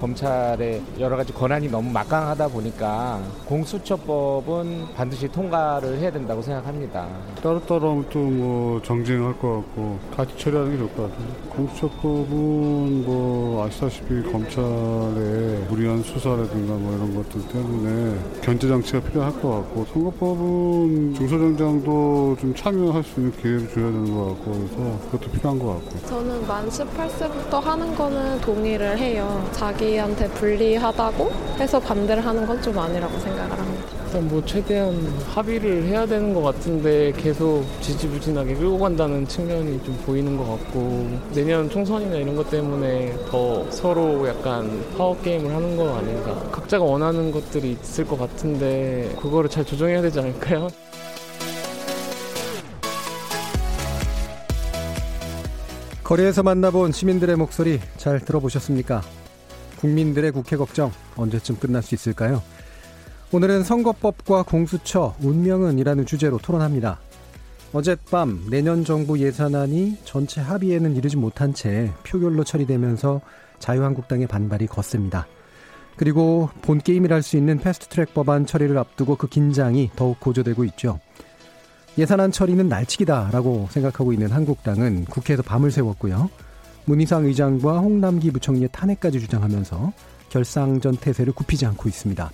검찰의 여러 가지 권한이 너무 막강하다 보니까 공수처법은 반드시 통과를 해야 된다고 생각합니다. 따로따로 또뭐 정쟁할 것 같고 같이 처리하는 게 좋을 것 같아요. 공수처법은 뭐 아시다시피 검찰의 무리한 수사라든가 뭐 이런 것들 때문에 견제 장치가 필요할 것 같고 선거법은 중소정장도 좀 참여할 수 있는 기회를 줘야 되는 것 같고 그래서 그것도 필요한 것 같고. 저는 만 18세부터 하는 거는 동의를 해요. 자기 자기한테 불리하다고 해서 반대를 하는 건 좀 아니라고 생각을 합니다. 일단 뭐 최대한 합의를 해야 되는 것 같은데 계속 지지부진하게 끌고 간다는 측면이 좀 보이는 것 같고 내년 총선이나 이런 것 때문에 더 서로 약간 파워 게임을 하는 거 아닌가 각자가 원하는 것들이 있을 것 같은데 그거를 잘 조정해야 되지 않을까요? 거리에서 만나본 시민들의 목소리 잘 들어보셨습니까? 국민들의 국회 걱정 언제쯤 끝날 수 있을까요? 오늘은 선거법과 공수처, 운명은이라는 주제로 토론합니다. 어젯밤 내년 정부 예산안이 전체 합의에는 이르지 못한 채 표결로 처리되면서 자유한국당의 반발이 컸습니다. 그리고 본 게임이랄 수 있는 패스트트랙 법안 처리를 앞두고 그 긴장이 더욱 고조되고 있죠. 예산안 처리는 날치기다라고 생각하고 있는 한국당은 국회에서 밤을 새웠고요. 문희상 의장과 홍남기 부총리의 탄핵까지 주장하면서 결상전 태세를 굽히지 않고 있습니다.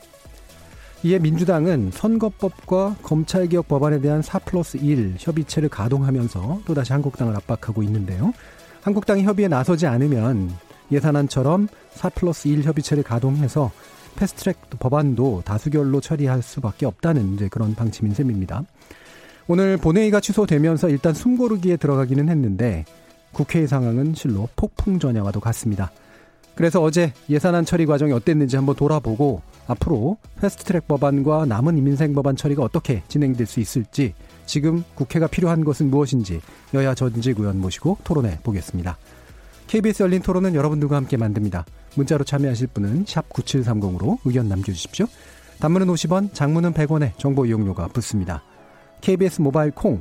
이에 민주당은 선거법과 검찰개혁 법안에 대한 4 플러스 1 협의체를 가동하면서 또다시 한국당을 압박하고 있는데요. 한국당이 협의에 나서지 않으면 예산안처럼 4 플러스 1 협의체를 가동해서 패스트트랙 법안도 다수결로 처리할 수밖에 없다는 이제 그런 방침인 셈입니다. 오늘 본회의가 취소되면서 일단 숨고르기에 들어가기는 했는데 국회의 상황은 실로 폭풍 전야와도 같습니다. 그래서 어제 예산안 처리 과정이 어땠는지 한번 돌아보고 앞으로 패스트트랙 법안과 남은 이민생 법안 처리가 어떻게 진행될 수 있을지 지금 국회가 필요한 것은 무엇인지 여야 전직 의원 모시고 토론해 보겠습니다. KBS 열린 토론은 여러분들과 함께 만듭니다. 문자로 참여하실 분은 9730으로 의견 남겨주십시오. 단문은 50원, 장문은 100원에 정보 이용료가 붙습니다. KBS 모바일 콩,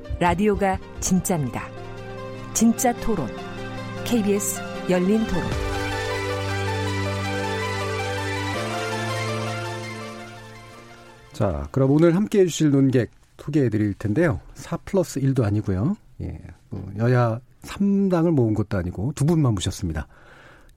라디오가 진짜입니다. 진짜 토론. KBS 열린 토론. 자, 그럼 오늘 함께 해주실 논객 소개해 드릴 텐데요. 4 플러스 1도 아니고요. 예, 뭐 여야 3당을 모은 것도 아니고 두 분만 모셨습니다.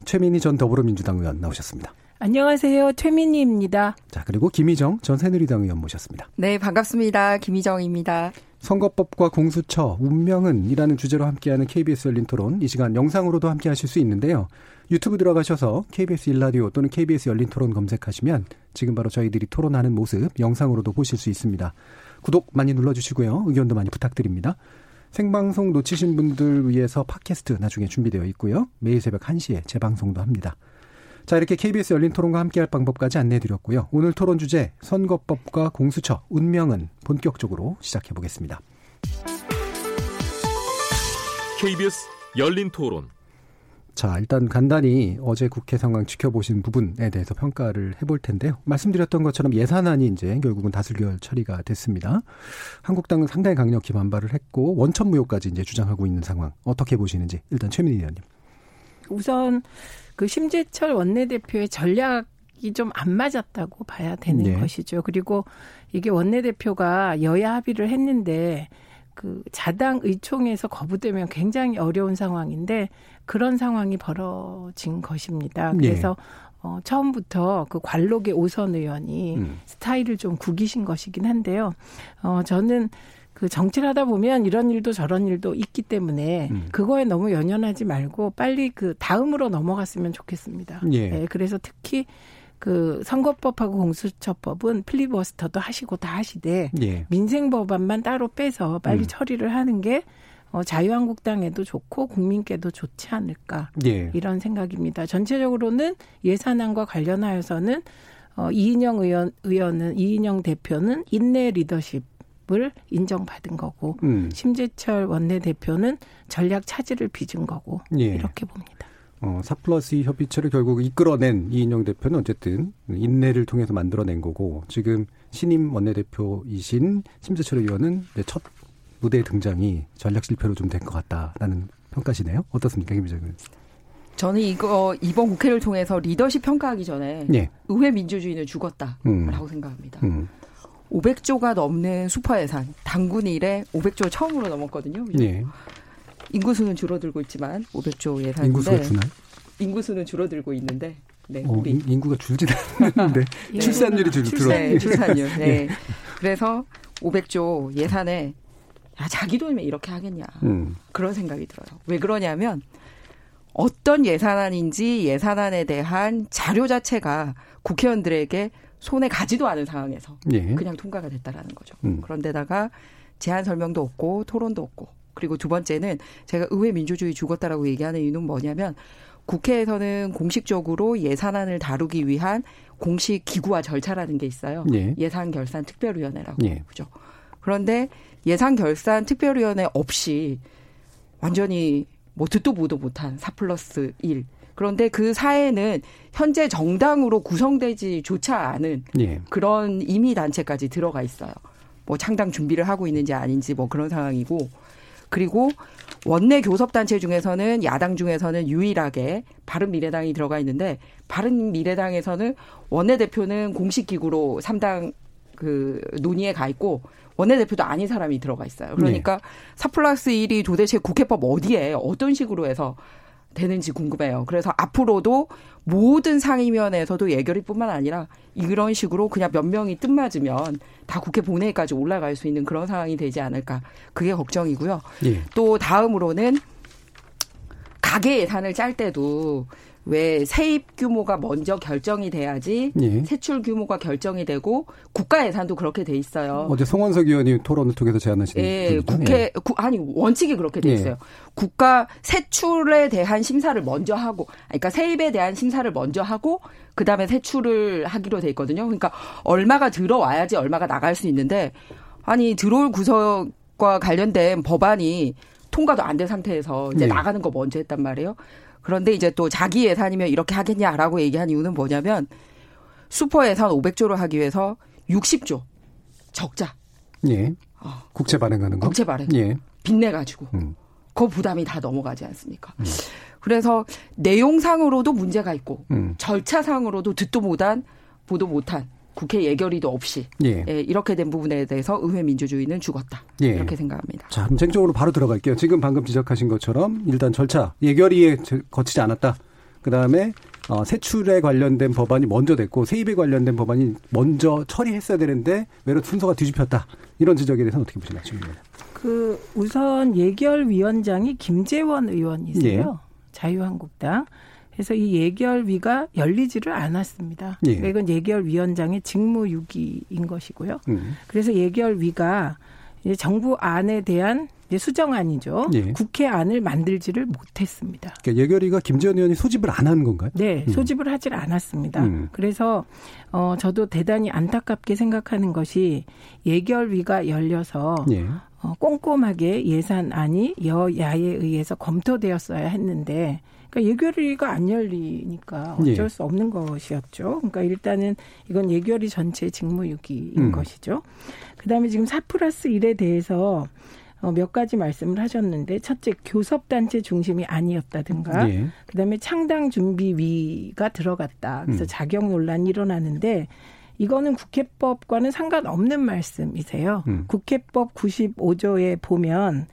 최민희 전 더불어민주당 의원 나오셨습니다. 안녕하세요. 최민희입니다. 자, 그리고 김희정 전 새누리당 의원 모셨습니다. 네, 반갑습니다. 김희정입니다. 선거법과 공수처, 운명은이라는 주제로 함께하는 KBS 열린 토론 이 시간 영상으로도 함께 하실 수 있는데요. 유튜브 들어가셔서 KBS 일라디오 또는 KBS 열린 토론 검색하시면 지금 바로 저희들이 토론하는 모습 영상으로도 보실 수 있습니다. 구독 많이 눌러 주시고요. 의견도 많이 부탁드립니다. 생방송 놓치신 분들 위해서 팟캐스트 나중에 준비되어 있고요. 매일 새벽 1시에 재방송도 합니다. 자, 이렇게 KBS 열린 토론과 함께할 방법까지 안내해 드렸고요. 오늘 토론 주제 선거법과 공수처 운명은 본격적으로 시작해 보겠습니다. KBS 열린 토론. 자, 일단 간단히 어제 국회 상황 지켜보신 부분에 대해서 평가를 해볼 텐데요. 말씀드렸던 것처럼 예산안이 이제 결국은 다수결 처리가 됐습니다. 한국당은 상당히 강력히 반발을 했고 원천 무효까지 이제 주장하고 있는 상황 어떻게 보시는지 일단 최민희 의원님. 우선 그 심재철 원내대표의 전략 이 좀 안 맞았다고 봐야 되는 네. 것이죠. 그리고 이게 원내대표가 여야 합의를 했는데 그 자당 의총에서 거부되면 굉장히 어려운 상황인데 그런 상황이 벌어진 것입니다. 네. 그래서 네. 어, 처음부터 그 관록의 오선 의원이 음. 스타일을 좀 구기신 것이긴 한데요. 어, 저는 그 정치를 하다 보면 이런 일도 저런 일도 있기 때문에 음. 그거에 너무 연연하지 말고 빨리 그 다음으로 넘어갔으면 좋겠습니다. 예. 네, 그래서 특히 그 선거법하고 공수처법은 필리버스터도 하시고 다 하시되 예. 민생 법안만 따로 빼서 빨리 음. 처리를 하는 게 어, 자유한국당에도 좋고 국민께도 좋지 않을까 예. 이런 생각입니다. 전체적으로는 예산안과 관련하여서는 어, 이인영 의원 의원은 이인영 대표는 인내 리더십 을 인정받은 거고 음. 심재철 원내대표는 전략 차질을 빚은 거고 예. 이렇게 봅니다. 어, 4 플러스 2 협의체를 결국 이끌어낸 이인영 대표는 어쨌든 인내를 통해서 만들어낸 거고 지금 신임 원내대표이신 심재철 의원은 이제 첫 무대 등장이 전략 실패로 좀 된 것 같다라는 평가시네요. 어떻습니까, 김 기자님? 저는 이거 이번 국회를 통해서 리더십 평가하기 전에 예. 의회 민주주의는 죽었다라고 음. 생각합니다. 음. 500조가 넘는 슈퍼 예산, 당군 이래 500조 처음으로 넘었거든요. 예. 인구수는 줄어들고 있지만 500조 예산인데 인구수가 주나요? 인구수는 줄어들고 있는데 네, 어, 우리 인- 인구가 줄지 않는데 예. 출산율이 줄 줄어. 네, 출산율. 네. 그래서 500조 예산에 야, 자기 돈이면 이렇게 하겠냐. 음. 그런 생각이 들어요. 왜 그러냐면 어떤 예산안인지 예산안에 대한 자료 자체가 국회의원들에게 손에 가지도 않은 상황에서 예. 그냥 통과가 됐다라는 거죠. 음. 그런데다가 제안 설명도 없고 토론도 없고 그리고 두 번째는 제가 의회 민주주의 죽었다라고 얘기하는 이유는 뭐냐면 국회에서는 공식적으로 예산안을 다루기 위한 공식 기구와 절차라는 게 있어요. 예. 예산 결산 특별위원회라고 예. 그죠. 그런데 예산 결산 특별위원회 없이 완전히 뭐 듣도 보도 못한 4 플러스 1. 그런데 그 사회는 현재 정당으로 구성되지조차 않은 예. 그런 임의 단체까지 들어가 있어요. 뭐 창당 준비를 하고 있는지 아닌지 뭐 그런 상황이고 그리고 원내 교섭 단체 중에서는 야당 중에서는 유일하게 바른 미래당이 들어가 있는데 바른 미래당에서는 원내 대표는 공식 기구로 3당 그 논의에 가 있고 원내 대표도 아닌 사람이 들어가 있어요. 그러니까 4 플러스 1이 도대체 국회법 어디에 어떤 식으로 해서 되는지 궁금해요. 그래서 앞으로도 모든 상임위원회에서도 예결위뿐만 아니라 이런 식으로 그냥 몇 명이 뜻맞으면 다 국회 본회의까지 올라갈 수 있는 그런 상황이 되지 않을까. 그게 걱정이고요. 예. 또 다음으로는 가계 예산을 짤 때도 왜 세입 규모가 먼저 결정이 돼야지 예. 세출 규모가 결정이 되고 국가 예산도 그렇게 돼 있어요. 어제 송원석 의원이 토론을 통해서 제안하신 예, 분이죠. 국회 구, 아니 원칙이 그렇게 돼 예. 있어요. 국가 세출에 대한 심사를 먼저 하고, 그러니까 세입에 대한 심사를 먼저 하고 그 다음에 세출을 하기로 돼 있거든요. 그러니까 얼마가 들어와야지 얼마가 나갈 수 있는데 아니 들어올 구석과 관련된 법안이 통과도 안 된 상태에서 이제 예. 나가는 거 먼저 했단 말이에요. 그런데 이제 또 자기 예산이면 이렇게 하겠냐라고 얘기한 이유는 뭐냐면 슈퍼 예산 500조를 하기 위해서 60조 적자 예. 어. 국채 발행하는 거. 국채 발행. 예. 빚내 가지고 음. 그 부담이 다 넘어가지 않습니까? 그래서 내용상으로도 문제가 있고 음. 절차상으로도 듣도 못한 보도 못한 국회 예결위도 없이 예. 예, 이렇게 된 부분에 대해서 의회 민주주의는 죽었다 예. 이렇게 생각합니다. 자, 그럼 쟁점으로 바로 들어갈게요. 지금 방금 지적하신 것처럼 일단 절차 예결위에 저- 거치지 않았다. 그 다음에 어, 세출에 관련된 법안이 먼저 됐고 세입에 관련된 법안이 먼저 처리했어야 되는데 외로 순서가 뒤집혔다. 이런 지적에 대해서는 어떻게 보시나요? 그 우선 예결위원장이 김재원 의원이세요. 자유한국당. 그래서 이 예결위가 열리지를 않았습니다. 예. 그러니까 이건 예결위원장의 직무유기인 것이고요. 음. 그래서 예결위가 이제 정부 안에 대한 이제 수정안이죠. 예. 국회 안을 만들지를 못했습니다. 그러니까 예결위가 김재원 의원이 소집을 안한 건가요? 네, 음. 소집을 하질 않았습니다. 음. 그래서 어 저도 대단히 안타깝게 생각하는 것이 예결위가 열려서 예. 어, 꼼꼼하게 예산안이 여야에 의해서 검토되었어야 했는데 그러니까 예결위가 안 열리니까 어쩔 예. 수 없는 것이었죠. 그러니까 일단은 이건 예결위 전체 직무유기인 음. 것이죠. 그다음에 지금 4 플러스 1에 대해서 어, 몇 가지 말씀을 하셨는데 첫째 교섭단체 중심이 아니었다든가 예. 그다음에 창당 준비위가 들어갔다. 그래서 음. 자격 논란이 일어나는데 이거는 국회법과는 상관없는 말씀이세요. 음. 국회법 95조에 보면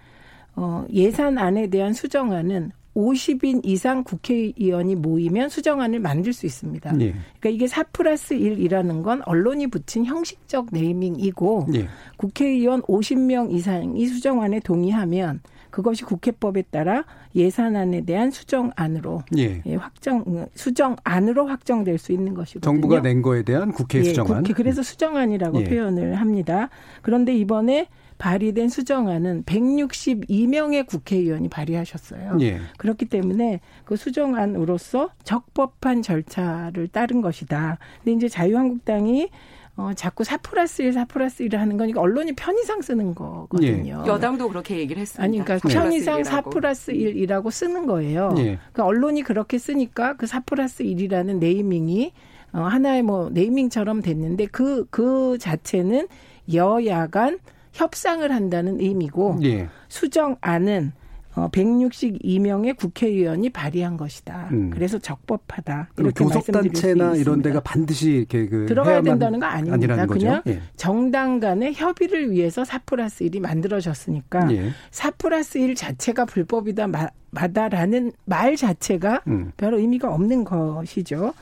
어, 예산안에 대한 수정안은 50인 이상 국회의원이 모이면 수정안을 만들 수 있습니다. 예. 그러니까 이게 4 플러스 1이라는 건 언론이 붙인 형식적 네이밍이고 예. 국회의원 50명 이상이 수정안에 동의하면 그것이 국회법에 따라 예산안에 대한 수정안으로 예. 예, 확정 수정안으로 확정될 수 있는 것이거든요. 정부가 낸 거에 대한 국회 예, 수정안. 국회, 그래서 수정안이라고 예. 표현을 합니다. 그런데 이번에 발의된 수정안은 162명의 국회의원이 발의하셨어요. 예. 그렇기 때문에 그 수정안으로서 적법한 절차를 따른 것이다. 근데 이제 자유한국당이 어, 자꾸 4 플러스 1, 4 플러스 1을 하는 거니까 언론이 편의상 쓰는 거거든요. 여당도 그렇게 얘기를 했습니다. 아니, 그러니까 사 편의상 플러스 4 일이라고. 플러스 1이라고 쓰는 거예요. 예. 그러니까 언론이 그렇게 쓰니까 그4 플러스 1이라는 네이밍이 어, 하나의 뭐 네이밍처럼 됐는데 그, 그 자체는 여야 간 협상을 한다는 의미고 예. 수정안은 어, 162명의 국회의원이 발의한 것이다. 음. 그래서 적법하다. 이렇게 교섭단체나 이런. 데가 반드시 이렇게 그 들어가야 된다는 거 아닙니다. 그냥 예. 정당 간의 협의를 위해서 4 플러스 1이 만들어졌으니까 예. 4 플러스 1 자체가 불법이다 마, 마다라는 말 자체가 음. 별 의미가 없는 것이죠.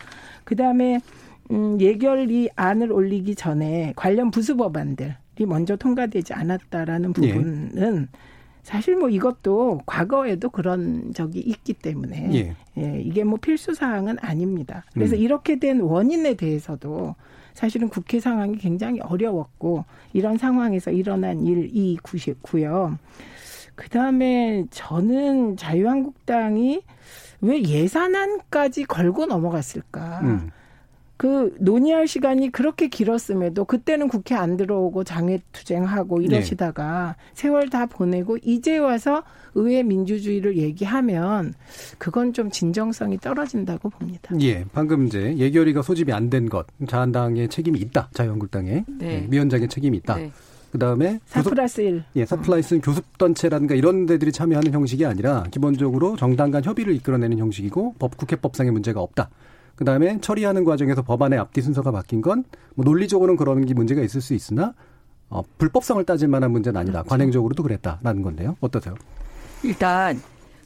그다음에 음, 예결위 안을 올리기 전에 관련 부수 법안들이 먼저 통과되지 않았다라는 예. 부분은 사실 뭐 이것도 과거에도 그런 적이 있기 때문에 예. 예, 이게 뭐 필수 사항은 아닙니다. 그래서 음. 이렇게 된 원인에 대해서도 사실은 국회 상황이 굉장히 어려웠고 이런 상황에서 일어난 일이고요. 그 다음에 저는 자유한국당이 왜 예산안까지 걸고 넘어갔을까? 음. 그 논의할 시간이 그렇게 길었음에도 그때는 국회 안 들어오고 장애투쟁하고 이러시다가 세월 다 보내고 이제 와서 의회 민주주의를 얘기하면 그건 좀 진정성이 떨어진다고 봅니다. 예, 방금 이제 예결위가 소집이 안 된 것, 자한당의 책임이 있다. 자유한국당의 네. 예, 위원장의 책임이 있다. 네. 그다음에 4 교섭- 플러스 1. 예, 사플라이스는 교섭단체라든가 이런 데들이 참여하는 형식이 아니라 기본적으로 정당 간 협의를 이끌어내는 형식이고 법 국회법상의 문제가 없다. 그다음에 처리하는 과정에서 법안의 앞뒤 순서가 바뀐 건 뭐 논리적으로는 그런 게 문제가 있을 수 있으나 어, 불법성을 따질 만한 문제는 아니다. 관행적으로도 그랬다라는 건데요. 어떠세요? 일단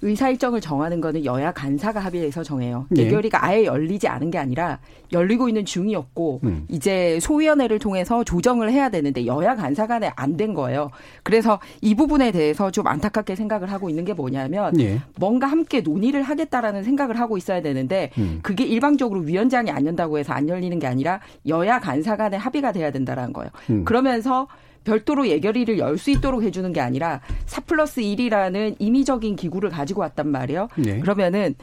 의사 일정을 정하는 거는 여야 간사가 합의해서 정해요. 예. 예결위가 아예 열리지 않은 게 아니라 열리고 있는 중이었고 음. 이제 소위원회를 통해서 조정을 해야 되는데 여야 간사 간에 안 된 거예요. 그래서 이 부분에 대해서 좀 안타깝게 생각을 하고 있는 게 뭐냐면 예. 뭔가 함께 논의를 하겠다라는 생각을 하고 있어야 되는데 음. 그게 일방적으로 위원장이 안 연다고 해서 안 열리는 게 아니라 여야 간사 간에 합의가 돼야 된다라는 거예요. 음. 그러면서 별도로 예결위를 열 수 있도록 해주는 게 아니라 4 플러스 1이라는 임의적인 기구를 가지고 왔단 말이에요. 예. 그러면은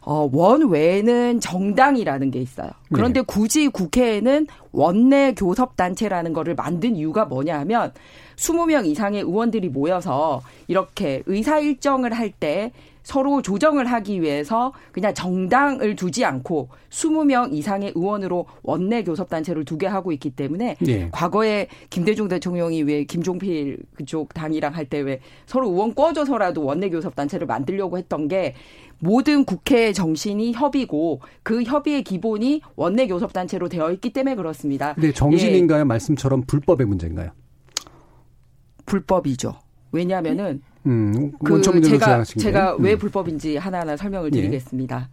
어, 원 외에는 정당이라는 게 있어요. 그런데 네. 굳이 국회에는 원내 교섭단체라는 거를 만든 이유가 뭐냐 하면 20명 이상의 의원들이 모여서 이렇게 의사 일정을 할때 서로 조정을 하기 위해서 그냥 정당을 두지 않고 20명 이상의 의원으로 원내 교섭단체를 두게 하고 있기 때문에 예. 과거에 김대중 대통령이 왜 김종필 그쪽 당이랑 할 때 왜 서로 의원 꺼져서라도 원내 교섭 단체를 만들려고 했던 게 모든 국회 정신이 협의고 그 협의의 기본이 원내 교섭 단체로 되어 있기 때문에 그렇습니다. 근데 정신인가요? 말씀처럼 불법의 문제인가요? 불법이죠. 왜냐하면은 음, 그 제가. 제가 왜 음. 불법인지 하나하나 설명을 예. 드리겠습니다.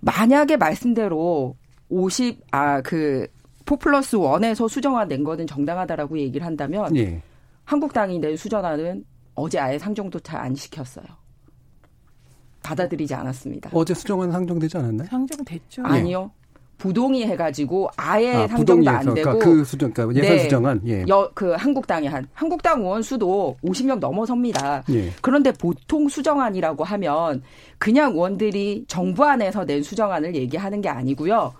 만약에 말씀대로 50 아 그 포플러스 원에서 수정안 낸 거는 정당하다라고 얘기를 한다면 예. 한국당이 낸 수정안은 어제 아예 상정조차 안 시켰어요. 받아들이지 않았습니다. 어제 수정안 상정되지 않았나요? 상정됐죠. 아니요. 부동의 해가지고 아예 아, 상정도 안 부동의에서 되고 그러니까 그 수정, 그러니까 예산 네. 수정안. 예. 여, 그 한국당이 한 한국당 의원 수도 50명 넘어섭니다. 예. 그런데 보통 수정안이라고 하면 그냥 의원들이 정부 안에서 낸 수정안을 얘기하는 게 아니고요.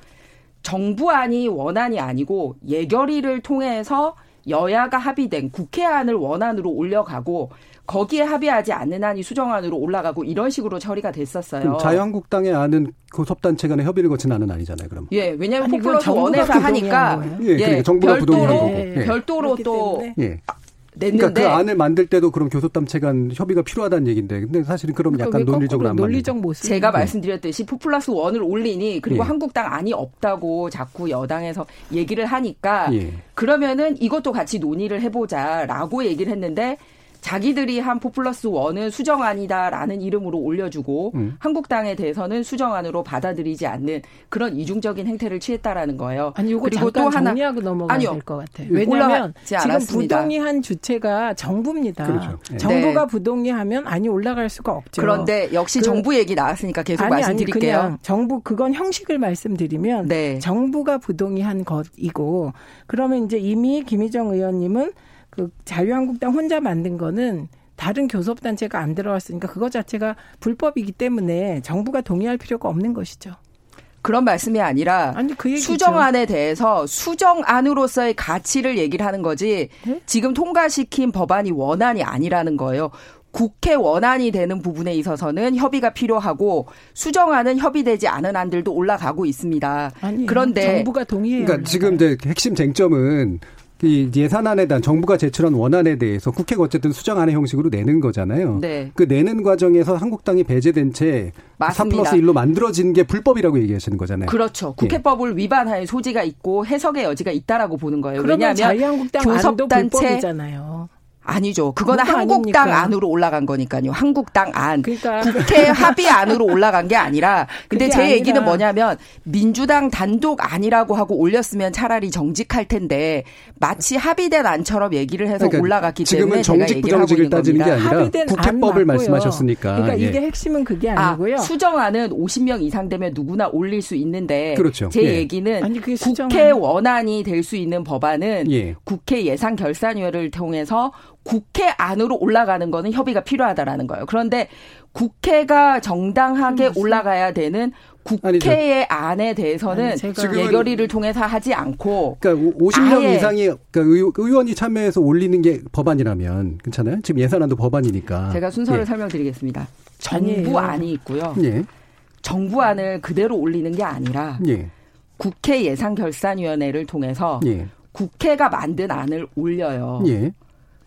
정부안이 원안이 아니고 예결위를 통해서 여야가 합의된 국회안을 원안으로 올려가고 거기에 합의하지 않는 한이 수정안으로 올라가고 이런 식으로 처리가 됐었어요. 그럼 자유한국당의 안은 교섭단체 간의 협의를 거친 안은 아니잖아요, 그럼. 예, 왜냐하면 포플러스 정부가 원에서 하니까. 예, 그러니까 정부가 별도로 부동의한 거고. 예. 별도로 그렇기 또 예. 냈는데 그러니까 그 안을 만들 때도 그럼 교섭단체 간 협의가 필요하다는 얘기인데, 근데 사실은 그럼 그러니까 약간 왜 논리적으로 안. 논리적 모습. 제가 말씀드렸듯이 포플러스 원을 올리니 그리고 예. 한국당 안이 없다고 자꾸 여당에서 얘기를 하니까 예. 그러면은 이것도 같이 논의를 해보자라고 얘기를 했는데 자기들이 한 포플러스 원은 수정안이다라는 이름으로 올려주고 음. 한국당에 대해서는 수정안으로 받아들이지 않는 그런 이중적인 행태를 취했다라는 거예요. 아니 이거 그리고 또 하나 하고 넘어가야 될 것 같아요. 왜냐하면 지금 부동의한 주체가 정부입니다. 그렇죠. 네. 정부가 네. 부동의하면 아니 올라갈 수가 없죠. 그런데 역시 그, 정부 얘기 나왔으니까 계속 아니, 말씀드릴게요. 아니, 정부 그건 형식을 말씀드리면 네. 정부가 부동의한 것이고 그러면 이제 이미 김희정 의원님은 그 자유한국당 혼자 만든 거는 다른 교섭단체가 안 들어왔으니까 그것 자체가 불법이기 때문에 정부가 동의할 필요가 없는 것이죠. 그런 말씀이 아니라 아니, 그 수정안에 대해서 수정안으로서의 가치를 얘기를 하는 거지 네? 지금 통과시킨 법안이 원안이 아니라는 거예요. 국회 원안이 되는 부분에 있어서는 협의가 필요하고 수정안은 협의되지 않은 안들도 올라가고 있습니다. 아니에요. 그런데 정부가 동의해요. 그러니까 지금 이제 핵심 쟁점은 이 예산안에 대한 정부가 제출한 원안에 대해서 국회가 어쨌든 수정안의 형식으로 내는 거잖아요. 네. 그 내는 과정에서 한국당이 배제된 채 맞습니다. 3 플러스 1로 만들어진 게 불법이라고 얘기하시는 거잖아요. 그렇죠. 예. 국회법을 예. 위반할 소지가 있고 해석의 여지가 있다라고 보는 거예요. 왜냐하면 자유한국당 교섭단체 불법이잖아요. 아니죠. 그거는 한국당 아닙니까? 안으로 올라간 거니까요. 한국당 안. 그러니까. 국회 합의 안으로 올라간 게 아니라. 근데 제 아니라. 얘기는 뭐냐면 민주당 단독 안이라고 하고 올렸으면 차라리 정직할 텐데 마치 합의된 안처럼 얘기를 해서 그러니까 올라갔기 때문에 지금은 정직 부정직을 따지는 게 아니라 국회법을 말씀하셨으니까. 그러니까 이게 예. 핵심은 그게 아, 아니고요. 아, 수정안은 50명 이상 되면 누구나 올릴 수 있는데 그렇죠. 제 예. 얘기는 아니, 국회 원안이 될 수 있는 법안은 예. 국회 예산 결산위원회를 통해서 국회 안으로 올라가는 거는 협의가 필요하다라는 거예요. 그런데 국회가 정당하게 올라가야 되는 국회의. 안에 대해서는 아니, 예결위를 통해서 하지 않고 그러니까 50명 이상이 그러니까 의원이 참여해서 올리는 게 법안이라면 괜찮아요? 지금 예산안도 법안이니까. 제가 순서를 예. 설명드리겠습니다. 정부 안이 있고요. 예. 정부 안을 그대로 올리는 게 아니라 예. 국회 예산결산위원회를 통해서 예. 국회가 만든 안을 올려요.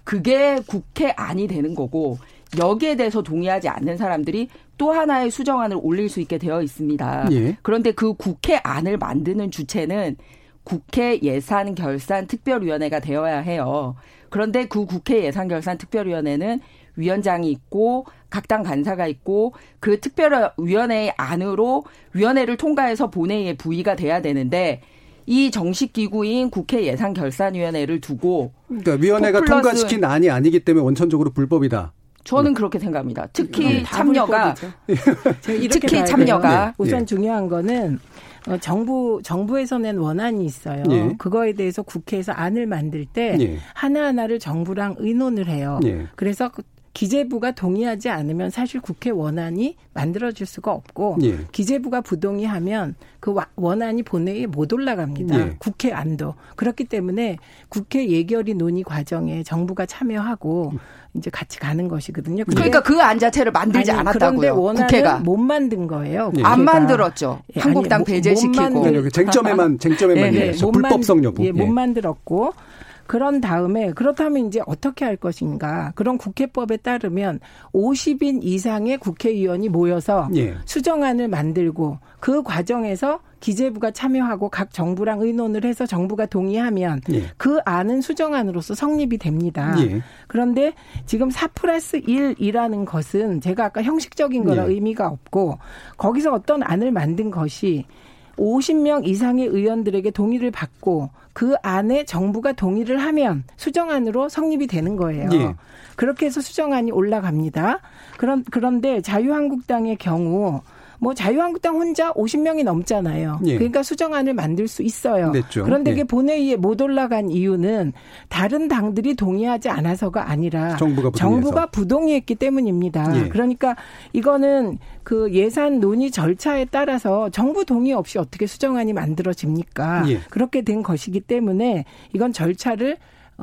예. 그게 국회 안이 되는 거고 여기에 대해서 동의하지 않는 사람들이 또 하나의 수정안을 올릴 수 있게 되어 있습니다. 예. 그런데 그 국회 안을 만드는 주체는 국회 예산 결산 특별위원회가 되어야 해요. 그런데 그 국회 예산 결산 특별위원회는 위원장이 있고 각 당 간사가 있고 그 특별위원회의 안으로 위원회를 통과해서 본회의에 부의가 돼야 되는데 이 정식 기구인 국회 예산결산위원회를 두고 그러니까 위원회가 통과시킨 안이 아니기 때문에 원천적으로 불법이다. 저는 그렇게 생각합니다. 특히 네. 참여가 특히 참여가 네. 우선 중요한 거는 어, 정부 정부에서 낸 원안이 있어요. 예. 그거에 대해서 국회에서 안을 만들 때 예. 하나 하나를 정부랑 의논을 해요. 예. 그래서 그 기재부가 동의하지 않으면 사실 국회 원안이 만들어질 수가 없고 예. 기재부가 부동의하면 그 원안이 본회의에 못 올라갑니다. 예. 국회 안도 그렇기 때문에 국회 예결위 논의 과정에 정부가 참여하고 이제 같이 가는 것이거든요. 그러니까 그 안 자체를 만들지 아니, 않았다고요. 그런데 국회가 못 만든 거예요. 예. 안 만들었죠. 예, 한국당 배제시키고 쟁점에만 쟁점에만 네, 네. 불법성 여부. 예, 못 만들었고 그런 다음에 그렇다면 이제 어떻게 할 것인가? 그런 국회법에 따르면 50인 이상의 국회의원이 모여서 예. 수정안을 만들고 그 과정에서 기재부가 참여하고 각 정부랑 의논을 해서 정부가 동의하면 예. 그 안은 수정안으로서 성립이 됩니다. 예. 그런데 지금 4 플러스 1이라는 것은 제가 아까 형식적인 거라 예. 의미가 없고 거기서 어떤 안을 만든 것이 50명 이상의 의원들에게 동의를 받고 그 안에 정부가 동의를 하면 수정안으로 성립이 되는 거예요. 예. 그렇게 해서 수정안이 올라갑니다. 그런 그런데 자유한국당의 경우 뭐 자유한국당 혼자 50명이 넘잖아요. 예. 그러니까 수정안을 만들 수 있어요. 냈죠. 그런데 예. 그게 본회의에 못 올라간 이유는 다른 당들이 동의하지 않아서가 아니라 정부가, 정부가 부동의했기 때문입니다. 예. 그러니까 이거는 그 예산 논의 절차에 따라서 정부 동의 없이 어떻게 수정안이 만들어집니까? 예. 그렇게 된 것이기 때문에 이건 절차를 어,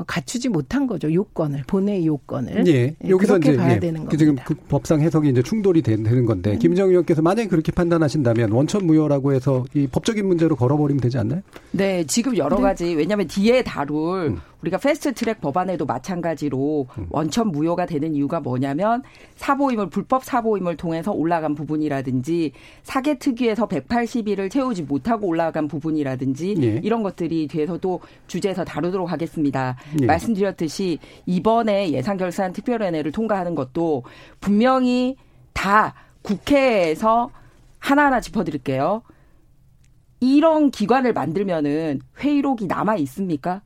갖추지 못한 거죠 요건을 본회의 요건을 예, 예 여기서 이제 봐야 예, 되는 그 겁니다. 지금 그 법상 해석이 이제 충돌이 되는 건데 음. 김정희 의원께서 만약에 그렇게 판단하신다면 원천 무효라고 해서 이 법적인 문제로 걸어버리면 되지 않나요? 네, 지금 여러 네. 가지 왜냐하면 뒤에 다룰 음. 우리가 패스트 트랙 법안에도 마찬가지로 원천 무효가 되는 이유가 뭐냐면 사보임을 불법 사보임을 통해서 올라간 부분이라든지 사개 특위에서 180일을 채우지 못하고 올라간 부분이라든지 예. 이런 것들이 뒤에서 또 주제에서 다루도록 하겠습니다. 예. 말씀드렸듯이 이번에 예산 결산 특별위원회를 통과하는 것도 분명히 다 국회에서 하나하나 짚어드릴게요. 이런 기관을 만들면은 회의록이 남아 있습니까?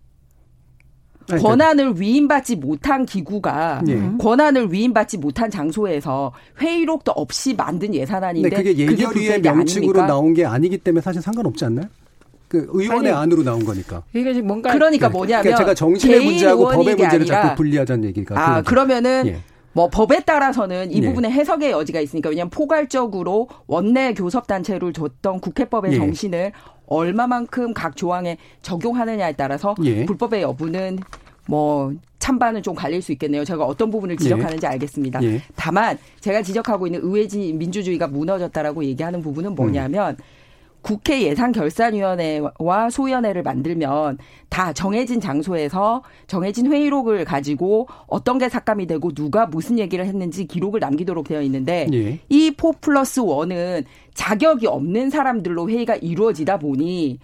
아니, 권한을 위임받지 못한 기구가 예. 권한을 위임받지 못한 장소에서 회의록도 없이 만든 예산안인데 그게 예결위의 명칭으로 아닙니까? 나온 게 아니기 때문에 사실 상관없지 않나요? 그 의원의 아니, 안으로 나온 거니까. 이게 지금 뭔가 그러니까 네. 뭐냐면 그러니까 제가 정신의 문제하고 법의 문제를 아니라 자꾸 분리하자는 얘기가. 아 그거죠. 그러면은 예. 뭐 법에 따라서는 이 예. 부분에 해석의 여지가 있으니까 왜냐하면 포괄적으로 원내 교섭 단체를 줬던 국회법의 예. 정신을 얼마만큼 각 조항에 적용하느냐에 따라서 예. 불법의 여부는 뭐 찬반은 좀 갈릴 수 있겠네요. 제가 어떤 부분을 지적하는지 알겠습니다. 예. 다만 제가 지적하고 있는 의회지 민주주의가 무너졌다라고 얘기하는 부분은 뭐냐면 국회 예산결산위원회와 소위원회를 만들면 다 정해진 장소에서 정해진 회의록을 가지고 어떤 게 삭감이 되고 누가 무슨 얘기를 했는지 기록을 남기도록 되어 있는데 예. 이4 플러스 1은 자격이 없는 사람들로 회의가 이루어지다 보니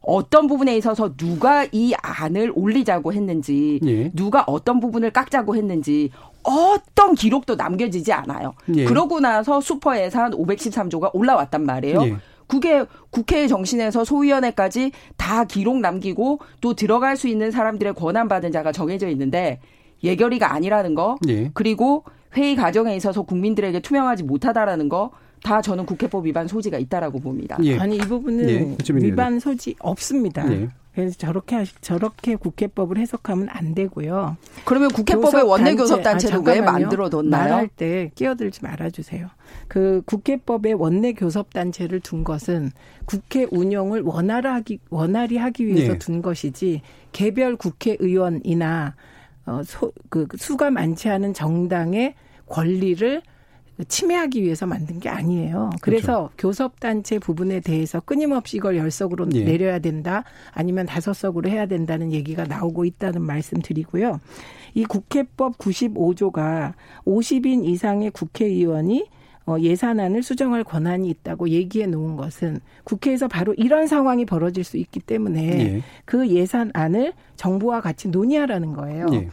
어떤 부분에 있어서 누가 이 안을 올리자고 했는지 예. 누가 어떤 부분을 깎자고 했는지 어떤 기록도 남겨지지 않아요. 예. 그러고 나서 슈퍼 예산 513조가 올라왔단 말이에요. 예. 그게 국회의 정신에서 소위원회까지 다 기록 남기고 또 들어갈 수 있는 사람들의 권한 받은 자가 정해져 있는데 예결위가 아니라는 거 예. 그리고 회의 과정에 있어서 국민들에게 투명하지 못하다라는 거 다 저는 국회법 위반 소지가 있다라고 봅니다. 예. 아니 이 부분은 예. 위반 소지 없습니다. 예. 그래서 저렇게 하시, 저렇게 국회법을 해석하면 안 되고요. 그러면 국회법의 교섭 원내 단체- 교섭 단체를 아, 왜. 만들어 뒀나요? 말할 때 끼어들지 말아주세요. 그 국회법의 원내 교섭 단체를 둔 것은 국회 운영을 원활하기 원활히 하기 위해서 예. 둔 것이지 개별 국회의원이나 어, 소, 그 수가 많지 않은 정당의 권리를 침해하기 위해서 만든 게 아니에요. 그래서 교섭단체 부분에 대해서 끊임없이 이걸 열석으로 예. 내려야 된다, 아니면 다섯 석으로 해야 된다는 얘기가 나오고 있다는 말씀 드리고요. 이 국회법 95조가 50인 이상의 국회의원이 어, 예산안을 수정할 권한이 있다고 얘기해 놓은 것은 국회에서 바로 이런 상황이 벌어질 수 있기 때문에 예. 그 예산안을 정부와 같이 논의하라는 거예요. 예.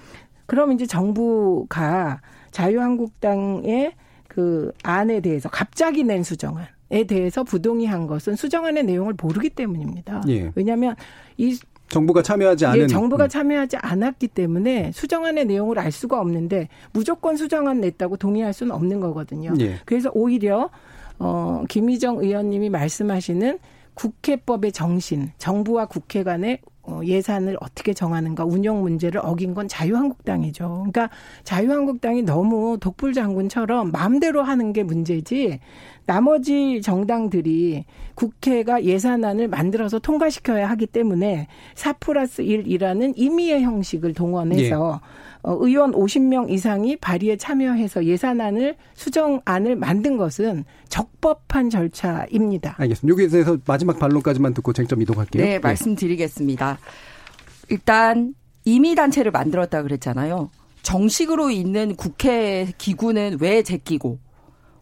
그럼 이제 정부가 자유한국당의 그 안에 대해서 갑자기 낸 수정안 에 대해서 부동의한 것은 수정안의 내용을 모르기 때문입니다. 예. 왜냐하면 이 정부가 참여하지 않은 예, 정부가 음. 참여하지 않았기 때문에 수정안의 내용을 알 수가 없는데 무조건 수정안 냈다고 동의할 수는 없는 거거든요. 예. 그래서 오히려 어 김희정 의원님이 말씀하시는 국회법의 정신, 정부와 국회 간의 어, 예산을 어떻게 정하는가 운영 문제를 어긴 건 자유한국당이죠. 그러니까 자유한국당이 너무 독불 장군처럼 마음대로 하는 게 문제지 나머지 정당들이 국회가 예산안을 만들어서 통과시켜야 하기 때문에 4 플러스 1이라는 임의의 형식을 동원해서 어, 의원 50명 이상이 발의에 참여해서 예산안을 수정안을 만든 것은 적법한 절차입니다. 알겠습니다. 여기에 대해서 마지막 반론까지만 듣고 쟁점 이동할게요. 네, 말씀드리겠습니다. 일단 임의 단체를 만들었다 그랬잖아요. 정식으로 있는 국회 기구는 왜 제끼고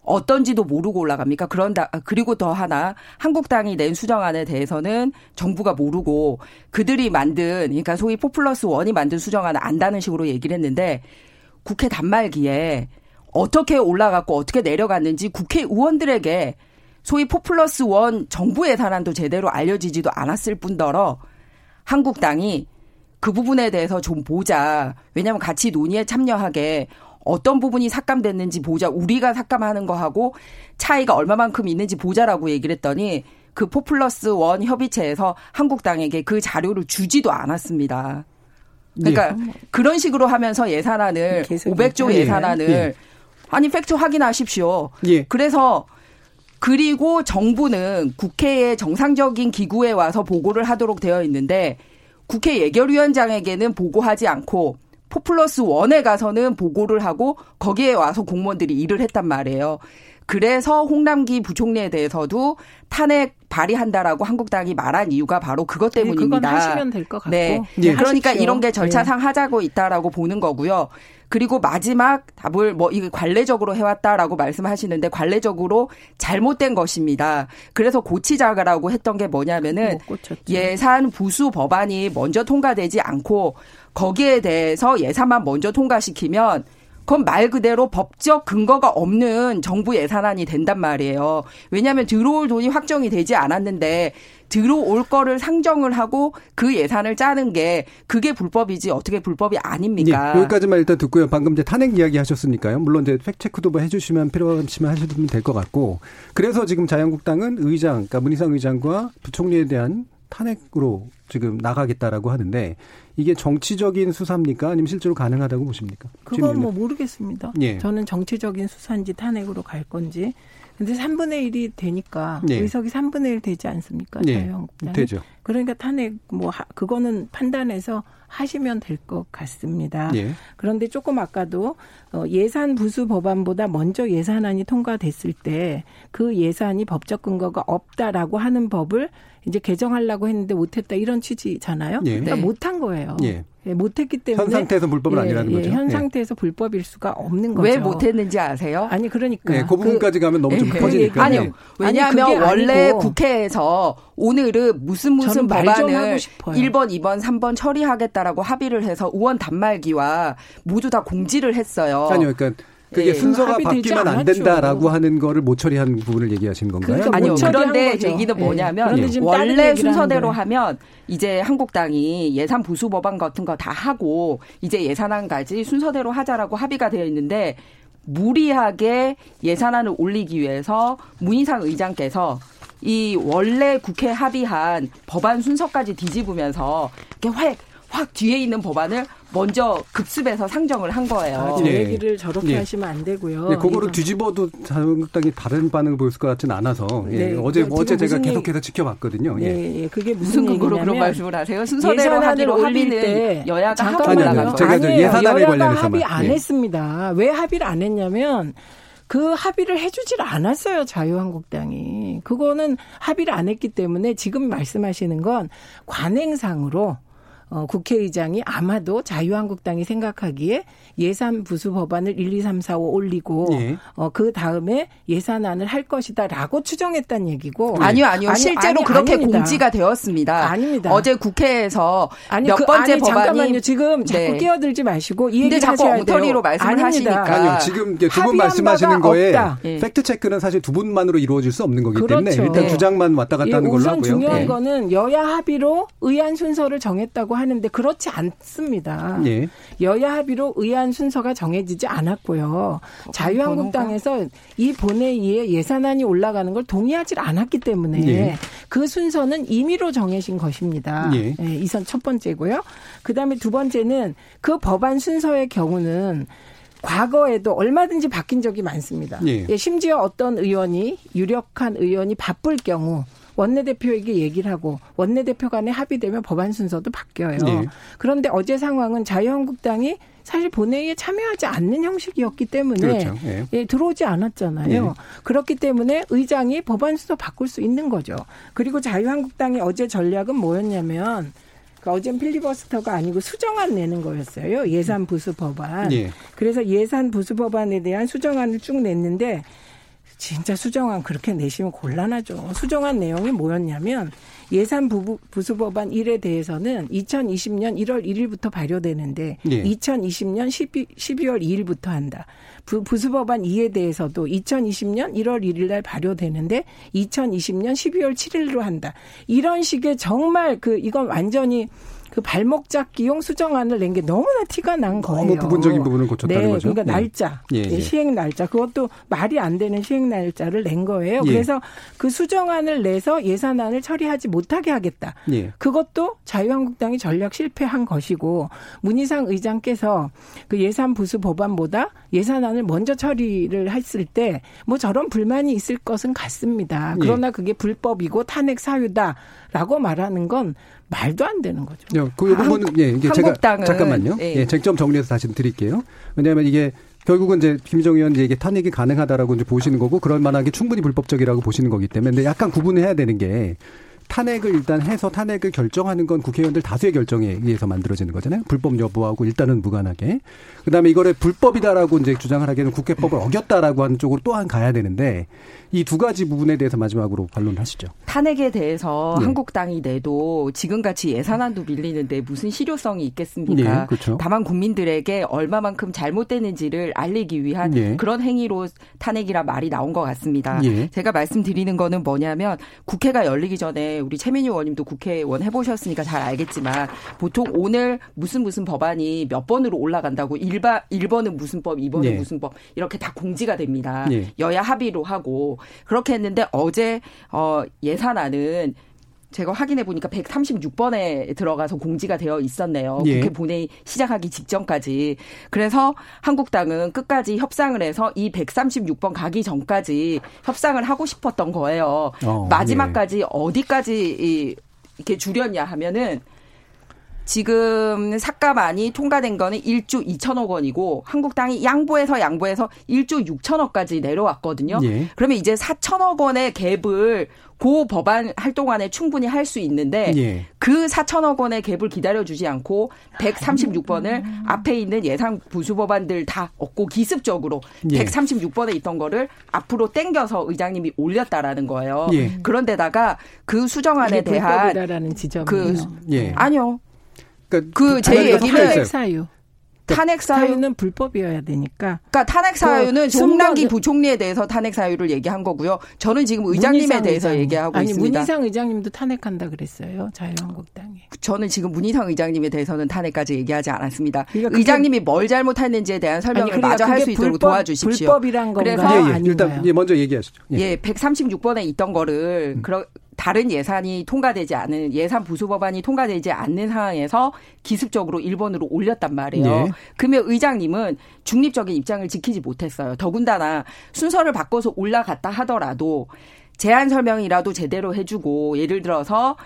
어떤지도 모르고 올라갑니까? 그런다 그리고 더 하나 한국당이 낸 수정안에 대해서는 정부가 모르고 그들이 만든 그러니까 소위 포플러스 원이 만든 수정안을 안다는 식으로 얘기를 했는데 국회 단말기에 어떻게 올라갔고 어떻게 내려갔는지 국회의원들에게 소위 포플러스 원 정부 예산안도 제대로 알려지지도 않았을 뿐더러 한국당이 그 부분에 대해서 좀 보자. 왜냐하면 같이 논의에 참여하게 어떤 부분이 삭감됐는지 보자. 우리가 삭감하는 거하고 차이가 얼마만큼 있는지 보자라고 얘기를 했더니 그 포플러스 원 협의체에서 한국당에게 그 자료를 주지도 않았습니다. 그러니까 그런 식으로 하면서 예산안을 계속 500조 얘기하네. 예산안을 예. 아니 팩트 확인하십시오. 예. 그래서 그리고 정부는 국회의 정상적인 기구에 와서 보고를 하도록 되어 있는데 국회 예결위원장에게는 보고하지 않고 포플러스 원에 가서는 보고를 하고 거기에 와서 공무원들이 일을 했단 말이에요. 그래서 홍남기 부총리에 대해서도 탄핵 발의한다라고 한국당이 말한 이유가 바로 그것 때문입니다. 그건 하시면 될 것 같고. 네. 네, 그러니까 하십시오. 이런 게 절차상 네. 하자고 있다라고 보는 거고요. 그리고 마지막 답을 뭐 이거 관례적으로 해왔다라고 말씀하시는데 관례적으로 잘못된 것입니다. 그래서 고치자라고 했던 게 뭐냐면은. 예산 부수 법안이 먼저 통과되지 않고 거기에 대해서 예산만 먼저 통과시키면 그건 말 그대로 법적 근거가 없는 정부 예산안이 된단 말이에요. 왜냐하면 들어올 돈이 확정이 되지 않았는데 들어올 거를 상정을 하고 그 예산을 짜는 게 그게 불법이지 어떻게 불법이 아닙니까? 예, 여기까지만 일단 듣고요. 방금 이제 탄핵 이야기 하셨으니까요. 물론 이제 팩체크도 뭐 해주시면 필요하시면 하시면 될 것 같고. 그래서 지금 자유한국당은 의장, 그러니까 문희상 의장과 부총리에 대한 탄핵으로 지금 나가겠다라고 하는데 이게 정치적인 수사입니까? 아니면 실제로 가능하다고 보십니까? 그건 뭐 모르겠습니다. 예. 저는 정치적인 수사인지 탄핵으로 갈 건지. 근데 3분의 1이 되니까 예. 의석이 3분의 1 되지 않습니까? 예. 되죠. 그러니까 탄핵 뭐 하- 그거는 판단해서 하시면 될 것 같습니다. 예. 그런데 조금 아까도 어, 예산 부수 법안보다 먼저 예산안이 통과됐을 때 그 예산이 법적 근거가 없다라고 하는 법을 이제 개정하려고 했는데 못했다 이런 취지잖아요. 예. 그러니까 네. 못한 거예요. 예. 예, 못했기 때문에 현 상태에서 불법은 예, 아니라는 예, 거죠. 현 예. 상태에서 불법일 수가 없는 거죠. 왜 못했는지 아세요? 아니 그러니까 예, 그 부분까지 가면 너무 좀 예. 커지니까. 아니요. 예. 왜냐하면 아니, 원래 아니고. 국회에서 오늘은 무슨 무슨 법안을 하고 싶어요. 1번, 2번, 3번 처리하겠다라고 합의를 해서 의원 단말기와 모두 다 공지를 했어요. 아니요, 그러니까 그게 예. 순서가 바뀌면 안. 된다라고 하는 거를 못 처리한 부분을 얘기하시는 건가요? 그러니까 아니요. 그런데. 얘기는 예. 뭐냐면 다른 원래 순서대로. 하면 이제 한국당이 예산 부수 법안 같은 거 다 하고 이제 예산안까지 순서대로 하자라고 합의가 되어 있는데 무리하게 예산안을 올리기 위해서 문희상 의장께서 이 원래 국회 합의한 법안 순서까지 뒤집으면서 이렇게 확, 확 뒤에 있는 법안을 먼저 급습해서 상정을 한 거예요. 아, 제 예. 얘기를 저렇게 예. 하시면 안 되고요. 예, 그거를 이건- 뒤집어도 자유한국당이 다른 반응을 보일 것 같지는 않아서 예, 네, 어제 어제 제가 계속해서 지켜봤거든요. 예. 예, 예. 그게 무슨 무슨 근거로 그런 말씀을 하세요? 순서대로 하기로 합의는 때 여야가 아니요. 거예요. 제가 저 아니에요. 예산안에 여야가 관련해서만. 합의 안 예. 했습니다. 왜 합의를 안 했냐면 그 합의를 해주질 않았어요 자유한국당이. 그거는 합의를 안 했기 때문에 지금 말씀하시는 건 관행상으로 어, 국회의장이 아마도 자유한국당이 생각하기에 예산 부수 법안을 1, 2, 3, 4, 5 올리고 예. 어, 그 다음에 예산안을 할 것이다라고 추정했단 얘기고 아니요, 아니요. 아니, 실제로 아니, 그렇게 아닙니다. 공지가 되었습니다. 아닙니다. 어제 국회에서 아니, 몇 그, 번째 아니, 법안이 잠깐만요. 지금 자꾸 네. 끼어들지 마시고 이 근데 얘기를 자꾸 엉터리로 돼요. 말씀을 아닙니다. 하시니까. 아니요, 지금 두 분 말씀하시는 거에. 예. 팩트 체크는 사실 두 분만으로 이루어질 수 없는 거기 때문에 그렇죠. 일단 네. 주장만 왔다 갔다 예, 하는 걸로 우선 하고요. 중요한 예. 거는 여야 합의로 의안 순서를 정했다고 하 는데 그렇지 않습니다. 예. 여야 합의로 의안 순서가 정해지지 않았고요. 자유한국당에서 이 본회의에 예산안이 올라가는 걸 동의하지 않았기 때문에 예. 그 순서는 임의로 정해진 것입니다. 예. 예, 이선 첫 번째고요. 그다음에 두 번째는 그 법안 순서의 경우는 과거에도 얼마든지 바뀐 적이 많습니다. 예. 예, 심지어 어떤 의원이 유력한 의원이 바쁠 경우 원내대표에게 얘기를 하고 원내대표 간에 합의되면 법안 순서도 바뀌어요. 예. 그런데 어제 상황은 자유한국당이 사실 본회의에 참여하지 않는 형식이었기 때문에 그렇죠. 예. 예, 들어오지 않았잖아요. 예. 그렇기 때문에 의장이 법안 순서 바꿀 수 있는 거죠. 그리고 자유한국당의 어제 전략은 뭐였냐면 그 어젠 필리버스터가 아니고 수정안 내는 거였어요. 예산 부수 법안. 예. 그래서 예산 부수 법안에 대한 수정안을 쭉 냈는데 진짜 수정안 그렇게 내시면 곤란하죠. 수정안 내용이 뭐였냐면 예산 부, 부수 법안 1에 대해서는 2020년 1월 1일부터 발효되는데 예. 2020년 12, 12월 2일부터 한다. 부, 부수 법안 2에 대해서도 2020년 1월 1일 날 발효되는데 2020년 12월 7일로 한다. 이런 식의 정말 그 이건 완전히 그 발목 잡기용 수정안을 낸 게 너무나 티가 난 거예요. 너무 부분적인 부분을 고쳤다는 네, 거죠. 그러니까 예. 날짜, 예, 예, 예. 시행 날짜 그것도 말이 안 되는 시행 날짜를 낸 거예요. 예. 그래서 그 수정안을 내서 예산안을 처리하지 못하게 하겠다. 예. 그것도 자유한국당이 전략 실패한 것이고 문희상 의장께서 그 예산 부수 법안보다 예산안을 먼저 처리를 했을 때 뭐 저런 불만이 있을 것은 같습니다. 그러나 그게 불법이고 탄핵 사유다라고 말하는 건 말도 안 되는 거죠. 요, 그 부분은 예, 이게 제가 잠깐만요. 예. 예, 쟁점 정리해서 다시 드릴게요. 왜냐하면 이게 결국은 이제 김정 의원 이게 탄핵이 가능하다라고 이제 보시는 거고 그럴 만한 게 충분히 불법적이라고 보시는 거기 때문에 근데 약간 구분해야 되는 게 탄핵을 일단 해서 탄핵을 결정하는 건 국회의원들 다수의 결정에 의해서 만들어지는 거잖아요. 불법 여부하고 일단은 무관하게. 그다음에 이거를 불법이다라고 이제 주장을 하기에는 국회법을 어겼다라고 하는 쪽으로 또한 가야 되는데 이 두 가지 부분에 대해서 마지막으로 반론하시죠. 탄핵에 대해서 네. 한국당이 내도 지금같이 예산안도 밀리는데 무슨 실효성이 있겠습니까? 네, 그렇죠. 다만 국민들에게 얼마만큼 잘못되는지를 알리기 위한 네. 그런 행위로 탄핵이라 말이 나온 것 같습니다. 예. 제가 말씀드리는 거는 뭐냐면 국회가 열리기 전에 우리 최민희 의원님도 국회의원 해보셨으니까 잘 알겠지만 보통 오늘 무슨 무슨 법안이 몇 번으로 올라간다고 1바, 1번은 무슨 법, 2번은 예. 무슨 법 이렇게 다 공지가 됩니다. 예. 여야 합의로 하고 그렇게 했는데 어제 어 예산안은 제가 확인해 보니까 136번에 들어가서 공지가 되어 있었네요. 예. 국회 본회의 시작하기 직전까지. 그래서 한국당은 끝까지 협상을 해서 이 136번 가기 전까지 협상을 하고 싶었던 거예요. 어, 마지막까지 어디까지 이- 이렇게 줄였냐 하면은 지금 삭감안이 통과된 거는 1조 2천억 원이고 한국당이 양보해서 양보해서 1조 6천억까지 내려왔거든요. 예. 그러면 이제 4천억 원의 갭을 고 법안 할 동안에 충분히 할 수 있는데 예. 그 4천억 원의 갭을 기다려주지 않고 136번을 앞에 있는 예상 부수 법안들 다 얻고 기습적으로 예. 136번에 있던 거를 앞으로 땡겨서 의장님이 올렸다라는 거예요. 예. 그런데다가 그 수정안에 대한 지점이요. 그 예. 아니요. 그러니까 그 얘기는. 사유. 탄핵 사유 사유는 불법이어야 되니까. 그러니까 탄핵 사유는 그 송남기 부총리에 대해서 탄핵 사유를 얘기한 거고요. 저는 지금 의장님에 대해서 의장. 얘기하고 아니, 있습니다. 문희상 의장님도 탄핵한다 그랬어요. 자유한국당이. 저는 지금 문희상 의장님에 대해서는 탄핵까지 얘기하지 않았습니다. 그러니까 그게- 의장님이 뭘 잘못했는지에 대한 설명을 그러니까 마저 할 수 있도록 불법- 도와주십시오. 불법이란 건가요? 그래서 예, 예. 일단 예, 먼저 얘기하시죠. 예. 예, 136번에 있던 거를 그러, 다른 예산이 통과되지 않은 예산 부수 법안이 통과되지 않는 상황에서 기습적으로 1번으로 올렸단 말이에요. 예. 그러면 의장님은 중립적인 입장을 지키지 못했어요. 더군다나 순서를 바꿔서 올라갔다 하더라도 제안 설명이라도 제대로 해주고 예를 들어서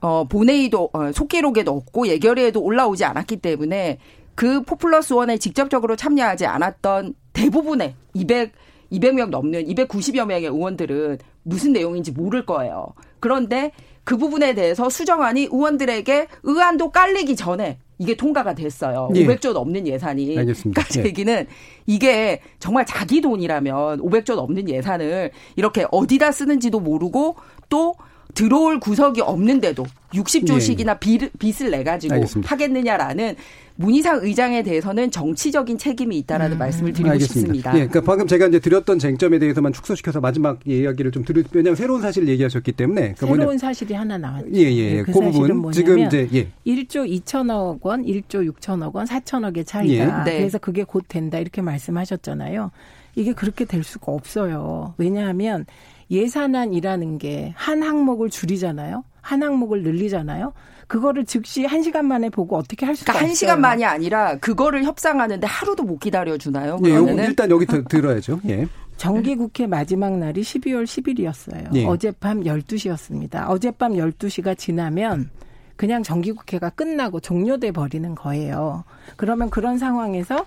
어 본회의도 어, 속기록에도 없고 예결위에도 올라오지 않았기 때문에 그 포플러스 원에 직접적으로 참여하지 않았던 대부분의 200 200명 넘는 290여 명의 의원들은 무슨 내용인지 모를 거예요. 그런데 그 부분에 대해서 수정안이 의원들에게 의안도 깔리기 전에 이게 통과가 됐어요. 예. 500조 넘는 예산이. 알겠습니다. 그러니까 제 예. 얘기는 이게 정말 자기 돈이라면 500조 넘는 예산을 이렇게 어디다 쓰는지도 모르고 또 들어올 구석이 없는데도 60조씩이나 빚을 내 가지고 예. 알겠습니다. 하겠느냐라는 문희상 의장에 대해서는 정치적인 책임이 있다라는 말씀을 드리고 싶습니다. 예, 그러니까 방금 제가 이제 드렸던 쟁점에 대해서만 축소시켜서 마지막 이야기를 좀 들을 왜냐하면 새로운 사실을 얘기하셨기 때문에 그 새로운 뭐냐- 사실이 하나 나왔죠. 예, 예, 예. 그그 사실은 부분 뭐냐면 지금 이제 예. 1조 2천억 원, 1조 6천억 원, 4천억의 차이다. 예. 네. 그래서 그게 곧 된다 이렇게 말씀하셨잖아요. 이게 그렇게 될 수가 없어요. 왜냐하면 예산안이라는 게 한 항목을 줄이잖아요. 한 항목을 늘리잖아요. 그거를 즉시 한 시간 만에 보고 어떻게 할 수가 그러니까 한 없어요. 시간만이 아니라 그거를 협상하는데 하루도 못 기다려 주나요? 예, 그러면은 일단 여기 들- 들어야죠. 예. 정기국회 마지막 날이 12월 10일이었어요. 예. 어젯밤 12시였습니다. 어젯밤 12시가 지나면 그냥 정기국회가 끝나고 종료돼 버리는 거예요. 그러면 그런 상황에서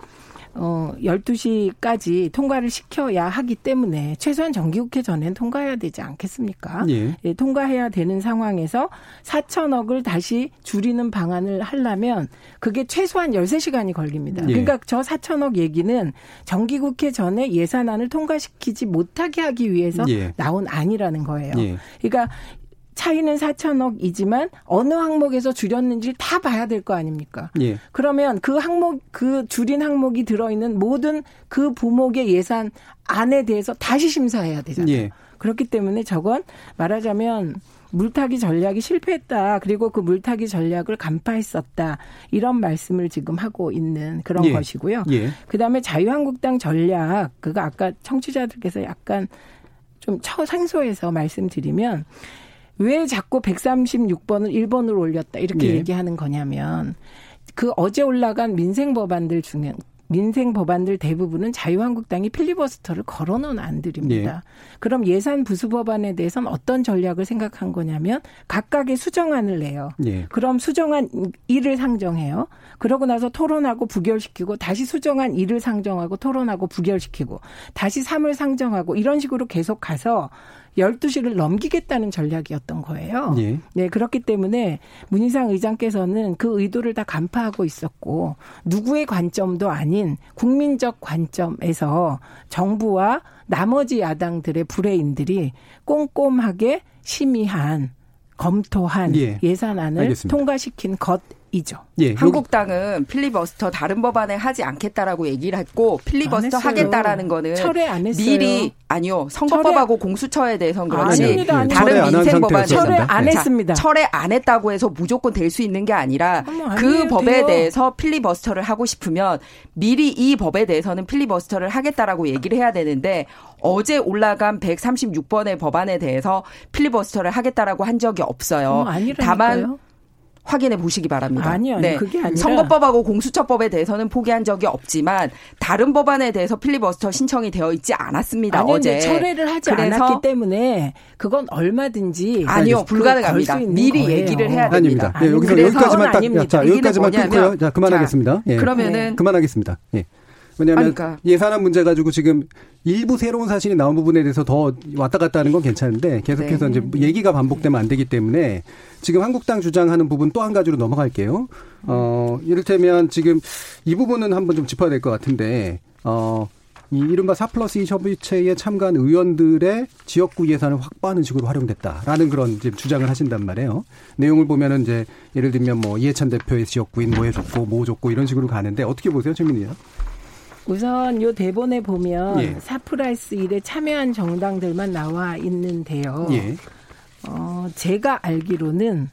어 12시까지 통과를 시켜야 하기 때문에 최소한 정기국회 전엔 통과해야 되지 않겠습니까? 예. 예, 통과해야 되는 상황에서 4천억을 다시 줄이는 방안을 하려면 그게 최소한 13시간이 걸립니다. 예. 그러니까 저 4천억 얘기는 정기국회 전에 예산안을 통과시키지 못하게 하기 위해서 예. 나온 안이라는 거예요. 예. 그러니까 차이는 4천억이지만 어느 항목에서 줄였는지 다 봐야 될 거 아닙니까? 예. 그러면 그 항목, 그 줄인 항목이 들어 있는 모든 그 부목의 예산 안에 대해서 다시 심사해야 되잖아요. 예. 그렇기 때문에 저건 말하자면 물타기 전략이 실패했다. 그리고 그 물타기 전략을 간파했었다. 이런 말씀을 지금 하고 있는 그런 예. 것이고요. 예. 그다음에 자유한국당 전략 그거 아까 청취자들께서 약간 좀 처생소해서 말씀드리면 왜 자꾸 136번을 1번으로 올렸다 이렇게 예. 얘기하는 거냐면 그 어제 올라간 민생 법안들 중에 민생 법안들 대부분은 자유한국당이 필리버스터를 걸어놓은 안들입니다. 예. 그럼 예산 부수 법안에 대해서는 어떤 전략을 생각한 거냐면 각각의 수정안을 내요. 예. 그럼 수정안 1을 상정해요. 그러고 나서 토론하고 부결시키고 다시 수정안 2를 상정하고 토론하고 부결시키고 다시 3을 상정하고 이런 식으로 계속 가서 12시를 넘기겠다는 전략이었던 거예요. 예. 네, 그렇기 때문에 문희상 의장께서는 그 의도를 다 간파하고 있었고 누구의 관점도 아닌 국민적 관점에서 정부와 나머지 야당들의 브레인들이 꼼꼼하게 심의한 검토한 예. 산안을. 통과시킨 것 이죠. 예, 한국당은 필리버스터 다른 법안에 하지 않겠다라고 얘기를 했고 필리버스터 하겠다라는 거는 철회 안 했어요. 미리 아니요 선거법하고 공수처에 대해서는 그렇지 아닙니다. 다른 민생 법안 철회 안 했습니다. 철회 안 했다고 해서 무조건 될 수 있는 게 아니라 그 법에 돼요. 대해서 필리버스터를 하고 싶으면 미리 이 법에 대해서는 필리버스터를 하겠다라고 얘기를 해야 되는데 어제 올라간 136번의 법안에 대해서 필리버스터를 하겠다라고 한 적이 없어요. 다만 확인해 보시기 바랍니다. 아니요, 아니, 네. 그게 아니라 선거법하고 공수처법에 대해서는 포기한 적이 없지만 다른 법안에 대해서 필리버스터 신청이 되어 있지 않았습니다. 아니, 어제 철회를 하지 않았기 때문에 그건 얼마든지 아니요 불가능합니다. 미리 거예요. 얘기를 해야 됩니다. 아닙니다. 네, 여기서 여기까지만 딱 자, 여기까지만 끊고요. 자 그만하겠습니다. 자, 예. 그러면은 네. 그만하겠습니다. 예. 왜냐하면 그러니까. 예산안 문제 가지고 지금 일부 새로운 사실이 나온 부분에 대해서 더 왔다 갔다 하는 건 괜찮은데 계속해서 네. 이제 얘기가 반복되면 안 되기 때문에 지금 한국당 주장하는 부분 또 한 가지로 넘어갈게요. 어, 이를테면 지금 이 부분은 한번 좀 짚어야 될 것 같은데, 어, 이 이른바 4 플러스 2 협의체에 참가한 의원들의 지역구 예산을 확보하는 식으로 활용됐다라는 그런 주장을 하신단 말이에요. 내용을 보면은 이제 예를 들면 뭐 이해찬 대표의 지역구인 뭐 해줬고 뭐 줬고 이런 식으로 가는데 어떻게 보세요, 최민희 의원? 우선 요 대본에 보면 예. 사프라이스 일에 참여한 정당들만 나와 있는데요. 예. 어, 제가 알기로는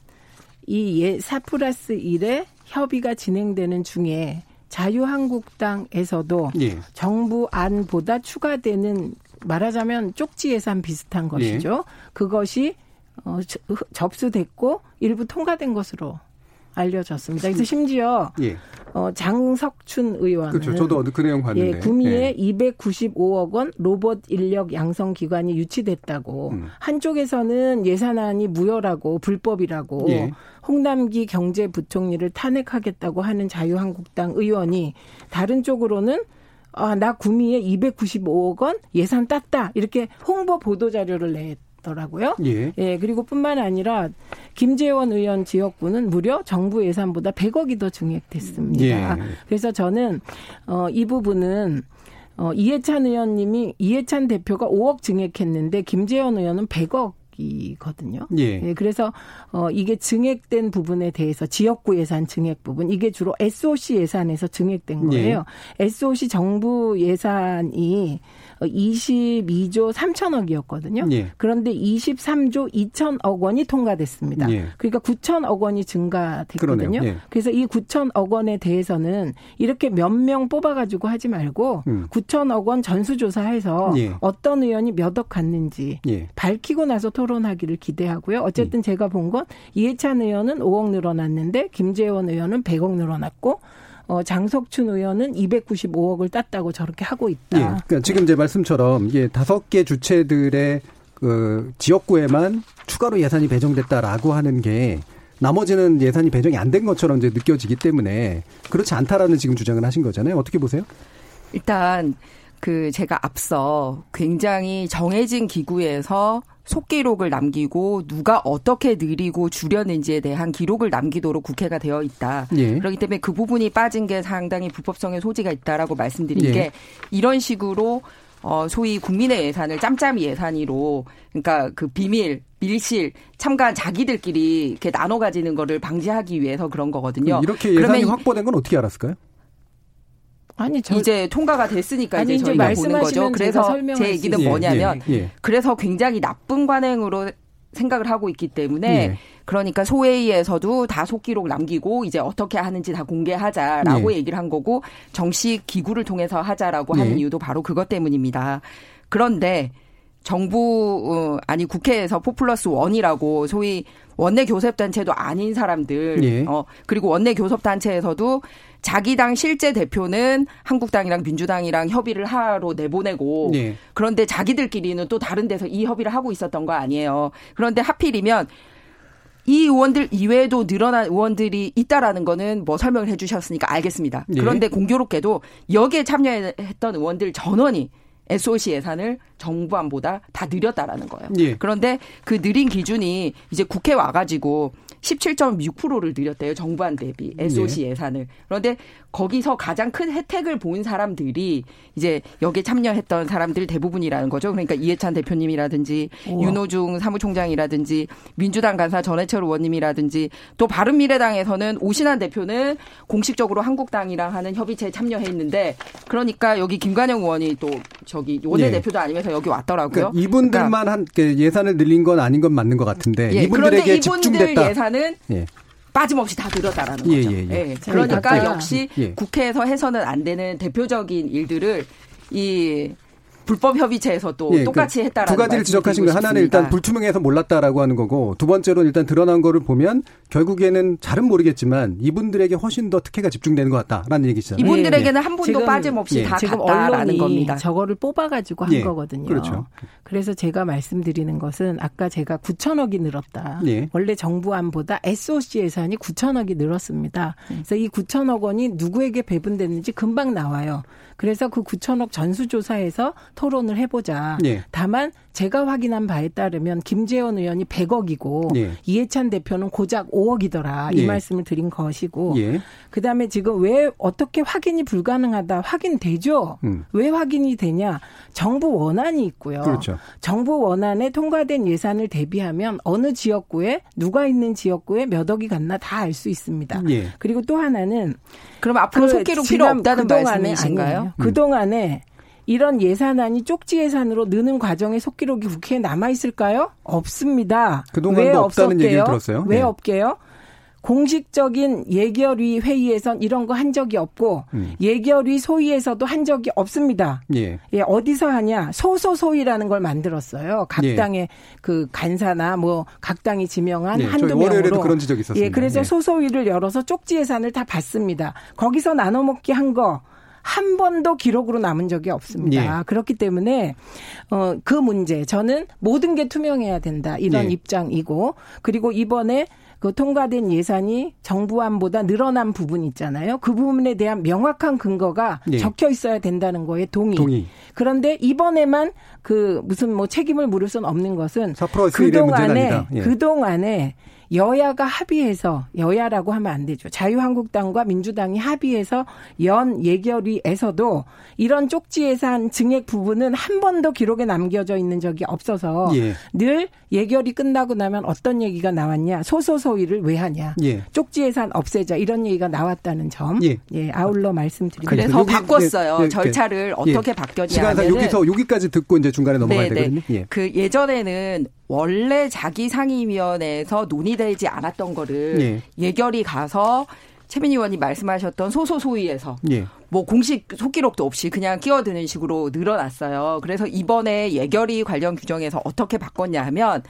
이 예, 사프라스 일에 협의가 진행되는 중에 자유한국당에서도 예. 정부 안보다 추가되는 말하자면 쪽지 예산 비슷한 것이죠. 예. 그것이 어, 접수됐고 일부 통과된 것으로 알려졌습니다. 그래서 심지어 예. 어, 장석춘 의원은 그렇죠. 저도 그 내용 봤는데 예, 구미에 예. 295억 원 로봇 인력 양성 기관이 유치됐다고 음. 한쪽에서는 예산안이 무효라고 불법이라고 예. 홍남기 경제부총리를 탄핵하겠다고 하는 자유한국당 의원이 다른 쪽으로는 아, 나 구미에 295억 원 예산 땄다. 이렇게 홍보 보도 자료를 냈 더라고요. 예. 예. 그리고 뿐만 아니라 김재원 의원 지역구는 무려 정부 예산보다 100억이 더 증액됐습니다. 예. 그래서 저는 어, 이 부분은 어, 이해찬 의원님이 이해찬 대표가 5억 증액했는데 김재원 의원은 100억 이거든요. 예. 예. 그래서 어 이게 증액된 부분에 대해서 지역구 예산 증액 부분 이게 주로 SOC 예산에서 증액된 예. 거예요. 예. SOC 정부 예산이 22조 3천억이었거든요. 예. 그런데 23조 2천억 원이 통과됐습니다. 예. 그러니까 9천억 원이 증가됐거든요. 예. 그래서 이 9천억 원에 대해서는 이렇게 몇 명 뽑아가지고 하지 말고 음. 9천억 원 전수조사해서 예. 어떤 의원이 몇 억 갔는지 예. 밝히고 나서 토론하기를 기대하고요. 어쨌든 음. 제가 본 건 이해찬 의원은 5억 늘어났는데 김재원 의원은 100억 늘어났고 어, 장석춘 의원은 295억을 땄다고 저렇게 하고 있다. 예, 그러니까 지금 제 말씀처럼 이게 다섯 개 주체들의 그 지역구에만 추가로 예산이 배정됐다라고 하는 게 나머지는 예산이 배정이 안 된 것처럼 이제 느껴지기 때문에 그렇지 않다라는 지금 주장을 하신 거잖아요. 어떻게 보세요? 일단 그 제가 앞서 굉장히 정해진 기구에서 속기록을 남기고 누가 어떻게 느리고 줄였는지에 대한 기록을 남기도록 국회가 되어 있다. 예. 그렇기 때문에 그 부분이 빠진 게 상당히 불법성의 소지가 있다라고 말씀드린 예. 게 이런 식으로 어 소위 국민의 예산을 짬짬이 예산으로 그러니까 그 비밀 밀실 참가한 자기들끼리 이렇게 나눠 가지는 거를 방지하기 위해서 그런 거거든요. 이렇게 예산이 확보된 건 어떻게 알았을까요? 아니 저, 이제 통과가 됐으니까 아니, 이제 저희가 보는 거죠. 그래서 제 얘기는 뭐냐면 예, 예, 예. 그래서 굉장히 나쁜 관행으로 생각을 하고 있기 때문에 예. 그러니까 소회의에서도 다 속기록 남기고 이제 어떻게 하는지 다 공개하자라고 예. 얘기를 한 거고 정식 기구를 통해서 하자라고 하는 예. 이유도 바로 그것 때문입니다. 그런데 정부 어, 아니 국회에서 포플러스 원이라고 소위 원내 교섭 단체도 아닌 사람들 예. 어 그리고 원내 교섭 단체에서도 자기 당 실제 대표는 한국당이랑 민주당이랑 협의를 하러 내보내고 네. 그런데 자기들끼리는 또 다른 데서 이 협의를 하고 있었던 거 아니에요. 그런데 하필이면 이 의원들 이외에도 늘어난 의원들이 있다라는 거는 뭐 설명을 해 주셨으니까 알겠습니다. 네. 그런데 공교롭게도 여기에 참여했던 의원들 전원이 SOC 예산을 정부안보다 다 느렸다라는 거예요. 예. 그런데 그 느린 기준이 이제 국회 와가지고 17.6%를 늘렸대요. 정부안 대비 SOC 예. 예산을. 그런데 거기서 가장 큰 혜택을 본 사람들이 이제 여기에 참여했던 사람들 대부분이라는 거죠. 그러니까 이해찬 대표님이라든지 우와. 윤호중 사무총장이라든지 민주당 간사 전해철 의원님이라든지 또 바른미래당에서는 오신환 대표는 공식적으로 한국당이랑 하는 협의체에 참여해 있는데 그러니까 여기 김관영 의원이 또 저기 원내대표도 예. 아니면서 여기 왔더라고요. 그러니까 이분들만 그러니까 한그 예산을 늘린 건 아닌 건 맞는 것 같은데 예. 이분들에게 이분들 집중됐다. 예산은 예. 빠짐없이 다 들었다라는 예, 거죠. 예, 예. 예. 그러니까, 그러니까 역시 예. 국회에서 해서는 안 되는 대표적인 일들을 이 불법 협의체에서 또 예, 똑같이 그 했다라는 두 가지를 지적하신 거 하나는 일단 불투명해서 몰랐다라고 하는 거고 두 번째로는 일단 드러난 거를 보면 결국에는 잘은 모르겠지만 이분들에게 훨씬 더 특혜가 집중되는 것 같다라는 얘기잖아요. 이분들에게는 예. 한 분도 빠짐없이 예. 다 지금 갔다라는 겁니다. 저거를 뽑아가지고 한 예. 거거든요. 그렇죠. 그래서 제가 말씀드리는 것은 아까 제가 9천억이 늘었다. 예. 원래 정부 안보다 SOC 예산이 9천억이 늘었습니다. 그래서 이 9천억 원이 누구에게 배분됐는지 금방 나와요. 그래서 그 9천억 전수조사에서 토론을 해보자. 예. 다만 제가 확인한 바에 따르면 김재원 의원이 100억이고 예. 이해찬 대표는 고작 5억이더라. 이 예. 말씀을 드린 것이고 예. 그다음에 지금 왜 어떻게 확인이 불가능하다. 확인되죠. 음. 왜 확인이 되냐? 정부 원안이 있고요. 그렇죠. 정부 원안에 통과된 예산을 대비하면 어느 지역구에 누가 있는 지역구에 몇 억이 갔나 다 알 수 있습니다. 예. 그리고 또 하나는 그럼 앞으로 그 속기록 필요 없다는 말씀이신가요? 음. 그동안에 이런 예산안이 쪽지 예산으로 느는 과정의 속기록이 국회에 남아 있을까요? 없습니다. 그동안도 왜 없다는 얘기를 들었어요. 왜 네. 없게요? 공식적인 예결위 회의에선 이런 거 한 적이 없고 음. 예결위 소위에서도 한 적이 없습니다. 예. 예. 어디서 하냐? 소소소위라는 걸 만들었어요. 각 예. 당의 그 간사나 뭐 각 당이 지명한 예. 한두 명으로. 월요일에도 그런 지적이 있었습니다. 예. 그래서 예. 소소위를 열어서 쪽지 예산을 다 받습니다. 거기서 나눠 먹기 한 거. 한 번도 기록으로 남은 적이 없습니다. 예. 그렇기 때문에 어 그 문제 저는 모든 게 투명해야 된다 이런 예. 입장이고 그리고 이번에 그 통과된 예산이 정부안보다 늘어난 부분 있잖아요. 그 부분에 대한 명확한 근거가 예. 적혀 있어야 된다는 거에 동의. 동의. 그런데 이번에만 그 무슨 뭐 책임을 물을 수는 없는 것은 그동안에 예. 그동안에 여야가 합의해서 여야라고 하면 안 되죠. 자유한국당과 민주당이 합의해서 연 예결위에서도 이런 쪽지 예산 증액 부분은 한 번도 기록에 남겨져 있는 적이 없어서 예. 늘 예결이 끝나고 나면 어떤 얘기가 나왔냐 소소소위를 왜 하냐 예. 쪽지 예산 없애자 이런 얘기가 나왔다는 점 예, 예 아울러 말씀드립니다. 그래서 여기, 바꿨어요 예, 예, 절차를 어떻게 바뀌었냐 시간상 여기서 여기까지 듣고 이제 중간에 넘어가야. 되거든요. 예. 그 예전에는 원래 자기 상임위원회에서 논의되지 않았던 거를 예. 결이 가서 최민희 의원이 말씀하셨던 소소소위에서 예. 뭐 공식 속기록도 없이 그냥 끼어드는 식으로 늘어났어요. 그래서 이번에 예결위 관련 규정에서 어떻게 바꿨냐 하면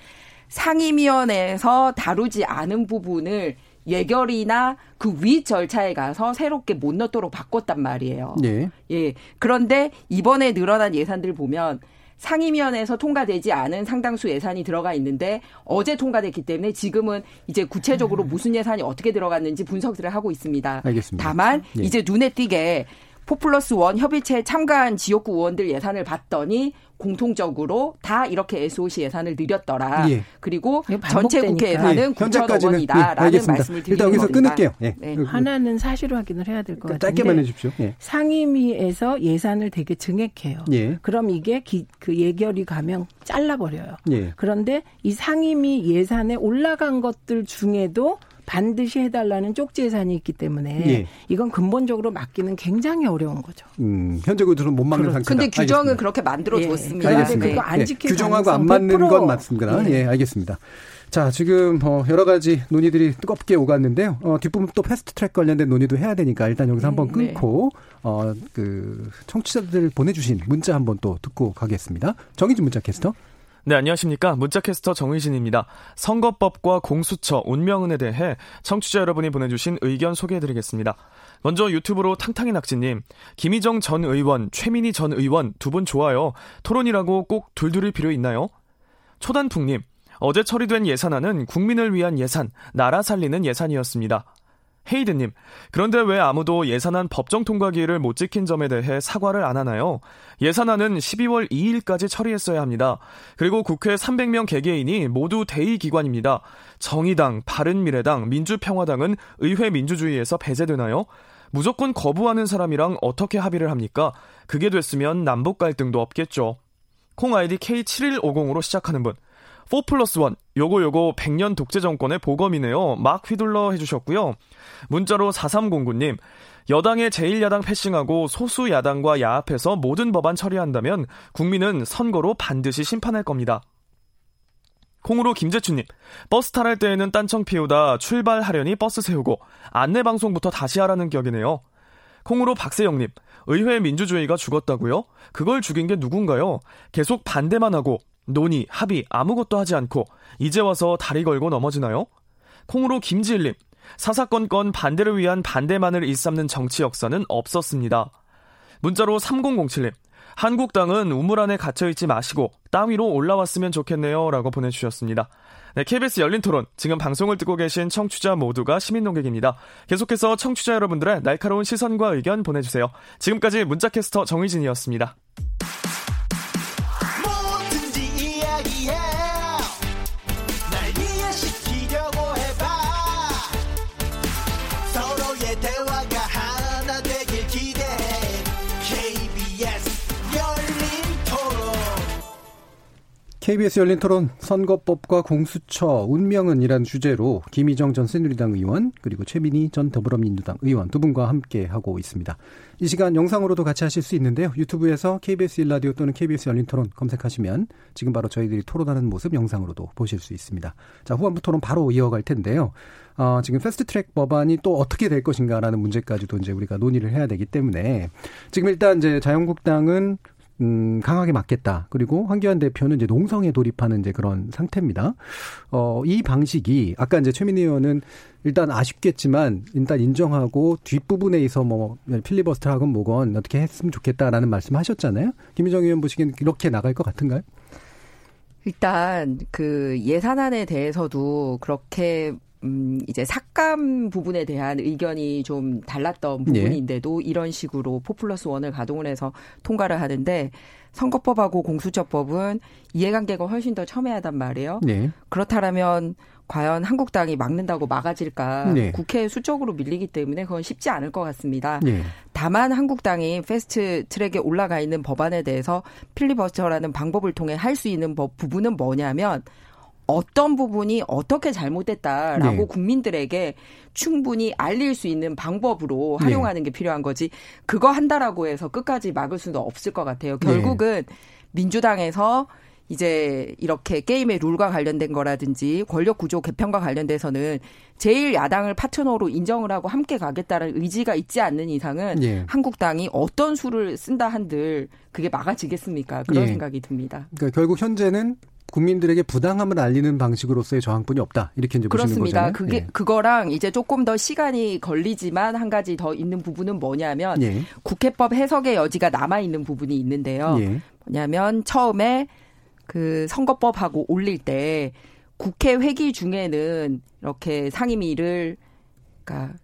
상임위원회에서 다루지 않은 부분을 예결이나 그 위 절차에 가서 새롭게 못 넣도록 바꿨단 말이에요. 예. 예. 그런데 이번에 늘어난 예산들 보면 상임위원회에서 통과되지 않은 상당수 예산이 들어가 있는데 어제 통과됐기 때문에 지금은 이제 구체적으로 음. 무슨 예산이 어떻게 들어갔는지 분석들을 하고 있습니다. 알겠습니다. 다만 예. 이제 눈에 띄게 포플러스 원 협의체에 참가한 지역구 의원들 예산을 봤더니 공통적으로 다 이렇게 SOC 예산을 늘렸더라. 예. 그리고 전체 국회 예산은 예. 9천억 원이다라는 예. 말씀을 드리는 일단 여기서 겁니다. 끊을게요. 예. 네. 하나는 사실 확인을 해야 될 것 같은데 짧게만 해주십시오. 예. 상임위에서 예산을 되게 증액해요. 예. 그럼 이게 기, 그 예결이 가면 잘라버려요. 예. 그런데 이 상임위 예산에 올라간 것들 중에도 반드시 해달라는 쪽지 예산이 있기 때문에 예. 이건 근본적으로 막기는 굉장히 어려운 거죠. 음, 현재 구조는 못 막는 상태다. 근데 규정을 알겠습니다. 그렇게 만들어 줬습니다. 예. 알겠습니다. 그거 안 지킬 예. 규정하고 안 맞는 건 맞습니다. 예, 예 알겠습니다. 자, 지금 어 여러 가지 논의들이 뜨겁게 오갔는데요. 어 뒷부분 또 패스트 트랙 관련된 논의도 해야 되니까 일단 여기서 한번 네. 끊고 어그 청취자들 보내 주신 문자 한번 또 듣고 가겠습니다. 정희진 문자 캐스터. 네, 안녕하십니까. 문자캐스터 정의진입니다. 선거법과 공수처, 운명은에 대해 청취자 여러분이 보내주신 의견 소개해드리겠습니다. 먼저 유튜브로 탕탕이 낙지님, 김희정 전 의원, 최민희 전 의원 두 분 좋아요. 토론이라고 꼭 둘둘이 필요 있나요? 초단풍님, 어제 처리된 예산안은 국민을 위한 예산, 나라 살리는 예산이었습니다. 헤이드님, 그런데 왜 아무도 예산안 법정 통과 기일을 못 지킨 점에 대해 사과를 안 하나요? 예산안은 12월 2일까지 처리했어야 합니다. 그리고 국회 300명 개개인이 모두 대의 기관입니다. 정의당, 바른미래당, 민주평화당은 의회 민주주의에서 배제되나요? 무조건 거부하는 사람이랑 어떻게 합의를 합니까? 그게 됐으면 남북 갈등도 없겠죠. 콩 아이디 K7150으로 시작하는 분. 4 플러스 1. 요거 요거 100년 독재 정권의 보검이네요. 막 휘둘러 해주셨고요. 문자로 4309님. 여당의 제1야당 패싱하고 소수 야당과 야합해서 모든 법안 처리한다면 국민은 선거로 반드시 심판할 겁니다. 콩으로 김재춘님, 버스 탈할 때에는 딴청 피우다 출발하려니 버스 세우고 안내 방송부터 다시 하라는 격이네요. 콩으로 박세영님, 의회 민주주의가 죽었다고요? 그걸 죽인 게 누군가요? 계속 반대만 하고 논의, 합의 아무것도 하지 않고 이제 와서 다리 걸고 넘어지나요? 콩으로 김지일님, 사사건건 반대를 위한 반대만을 일삼는 정치 역사는 없었습니다. 문자로 3007님, 한국당은 우물 안에 갇혀있지 마시고 땅 위로 올라왔으면 좋겠네요. 라고 보내주셨습니다. 네, KBS 열린 토론. 지금 방송을 듣고 계신 청취자 모두가 시민 농객입니다. 계속해서 청취자 여러분들의 날카로운 시선과 의견 보내주세요. 지금까지 문자캐스터 정의진이었습니다. KBS 열린 토론 선거법과 공수처 운명은이란 주제로 김희정 전 새누리당 의원 그리고 최민희 전 더불어민주당 의원 두 분과 함께 하고 있습니다. 이 시간 영상으로도 같이 하실 수 있는데요. 유튜브에서 KBS 일라디오 또는 KBS 열린 토론 검색하시면 지금 바로 저희들이 토론하는 모습 영상으로도 보실 수 있습니다. 자 후반부 토론 바로 이어갈 텐데요. 어, 지금 패스트트랙 법안이 또 어떻게 될 것인가라는 문제까지도 이제 우리가 논의를 해야 되기 때문에 지금 일단 이제 자유한국당은 음, 강하게 맞겠다. 그리고 황교안 대표는 이제 농성에 돌입하는 이제 그런 상태입니다. 어, 이 방식이 아까 이제 최민희 의원은 일단 아쉽겠지만 일단 인정하고 뒷부분에 있어 뭐 필리버스터하건 뭐건 어떻게 했으면 좋겠다라는 말씀 하셨잖아요. 김희정 의원 보시기엔 이렇게 나갈 것 같은가요? 일단 그 예산안에 대해서도 그렇게 음, 이제 삭감 부분에 대한 의견이 좀 달랐던 네. 부분인데도 네. 이런 식으로 포플러스 원을 가동을 해서 통과를 하는데 선거법하고 공수처법은 이해관계가 훨씬 더 첨예하단 말이에요. 네. 그렇다면 과연 한국당이 막는다고 막아질까 네. 국회 수적으로 밀리기 때문에 그건 쉽지 않을 것 같습니다. 네. 다만 한국당이 패스트 트랙에 올라가 있는 법안에 대해서 필리버스터라는 방법을 통해 할 수 있는 법 부분은 뭐냐면 어떤 부분이 어떻게 잘못됐다라고 네. 국민들에게 충분히 알릴 수 있는 방법으로 네. 활용하는 네. 게 필요한 거지 그거 한다라고 해서 끝까지 막을 수는 없을 것 같아요. 결국은 네. 민주당에서 이제 이렇게 게임의 룰과 관련된 거라든지 권력 구조 개편과 관련돼서는 제일 야당을 파트너로 인정을 하고 함께 가겠다는 의지가 있지 않는 이상은 예. 한국당이 어떤 수를 쓴다 한들 그게 막아지겠습니까? 그런 예. 생각이 듭니다. 그러니까 결국 현재는 국민들에게 부당함을 알리는 방식으로서의 저항뿐이 없다. 이렇게 이제 그렇습니다. 그게 예. 그거랑 이제 조금 더 시간이 걸리지만 한 가지 더 있는 부분은 뭐냐면 예. 국회법 해석의 여지가 남아 있는 부분이 있는데요. 예. 뭐냐면 처음에 그 선거법하고 올릴 때 국회 회기 중에는 이렇게 상임위를 그러니까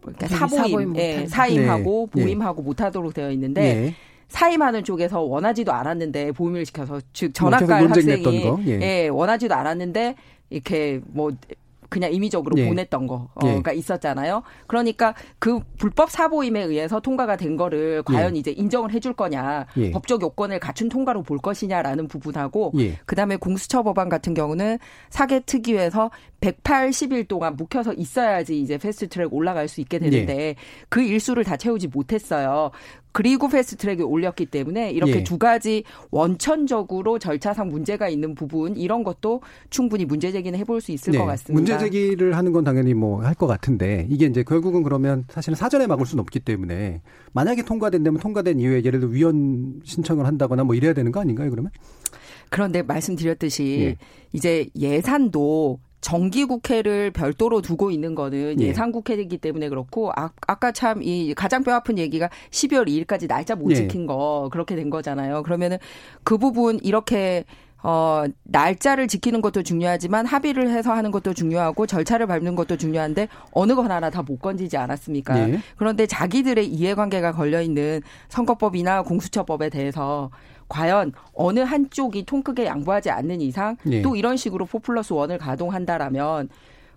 그러니까 사보임, 사보임 예, 사임하고 네. 보임하고 못하도록 되어 있는데 예. 사임하는 쪽에서 원하지도 않았는데 보임을 시켜서 즉 전학갈 학생이 예. 예, 원하지도 않았는데 이렇게 뭐 그냥 임의적으로 예. 보냈던 거가 예. 있었잖아요. 그러니까 그 불법 사보임에 의해서 통과가 된 거를 과연 예. 이제 인정을 해줄 거냐, 예. 법적 요건을 갖춘 통과로 볼 것이냐라는 부분하고, 예. 그 다음에 공수처 법안 같은 경우는 사개 특위에서 180일 동안 묵혀서 있어야지 이제 패스트트랙 올라갈 수 있게 되는데 예. 그 일수를 다 채우지 못했어요. 그리고 패스트트랙에 올렸기 때문에 이렇게 예. 두 가지 원천적으로 절차상 문제가 있는 부분 이런 것도 충분히 문제 제기는 해볼 수 있을 네. 것 같습니다. 문제 제기를 하는 건 당연히 뭐 할 것 같은데 이게 이제 결국은 그러면 사실은 사전에 막을 수는 없기 때문에 만약에 통과된다면 통과된 이후에 예를 들어 위헌 신청을 한다거나 뭐 이래야 되는 거 아닌가요? 그러면? 그런데 말씀드렸듯이 예. 이제 예산도 정기 국회를 별도로 두고 있는 거는 예. 예산국회이기 때문에 그렇고 아, 아까 참 이 가장 뼈 아픈 얘기가 12월 2일까지 날짜 못 예. 지킨 거 그렇게 된 거잖아요. 그러면은 그 부분 이렇게 어, 날짜를 지키는 것도 중요하지만 합의를 해서 하는 것도 중요하고 절차를 밟는 것도 중요한데 어느 건 하나 다 못 건지지 않았습니까? 예. 그런데 자기들의 이해관계가 걸려 있는 선거법이나 공수처법에 대해서 과연 어느 한쪽이 통 크게 양보하지 않는 이상 예. 또 이런 식으로 4 플러스 1을 가동한다라면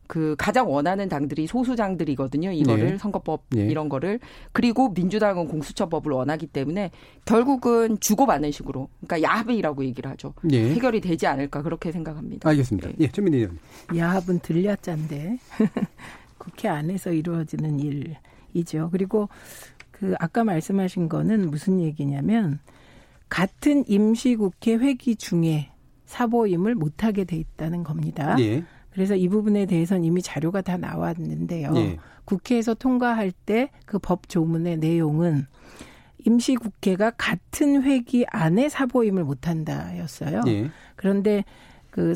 그 가장 원하는 당들이 소수장들이거든요. 이거를 예. 선거법 예. 이런 거를 그리고 민주당은 공수처법을 원하기 때문에 결국은 주고받는 식으로 그러니까 야합이라고 얘기를 하죠. 예. 해결이 되지 않을까 그렇게 생각합니다. 알겠습니다. 예, 최민희 의원. 야합은 들려짠데 국회 안에서 이루어지는 일이죠. 그리고 그 아까 말씀하신 거는 무슨 얘기냐면 같은 임시국회 회기 중에 사보임을 못하게 돼 있다는 겁니다. 예. 그래서 이 부분에 대해서는 이미 자료가 다 나왔는데요. 예. 국회에서 통과할 때 그 법 조문의 내용은 임시국회가 같은 회기 안에 사보임을 못한다였어요. 예. 그런데 그,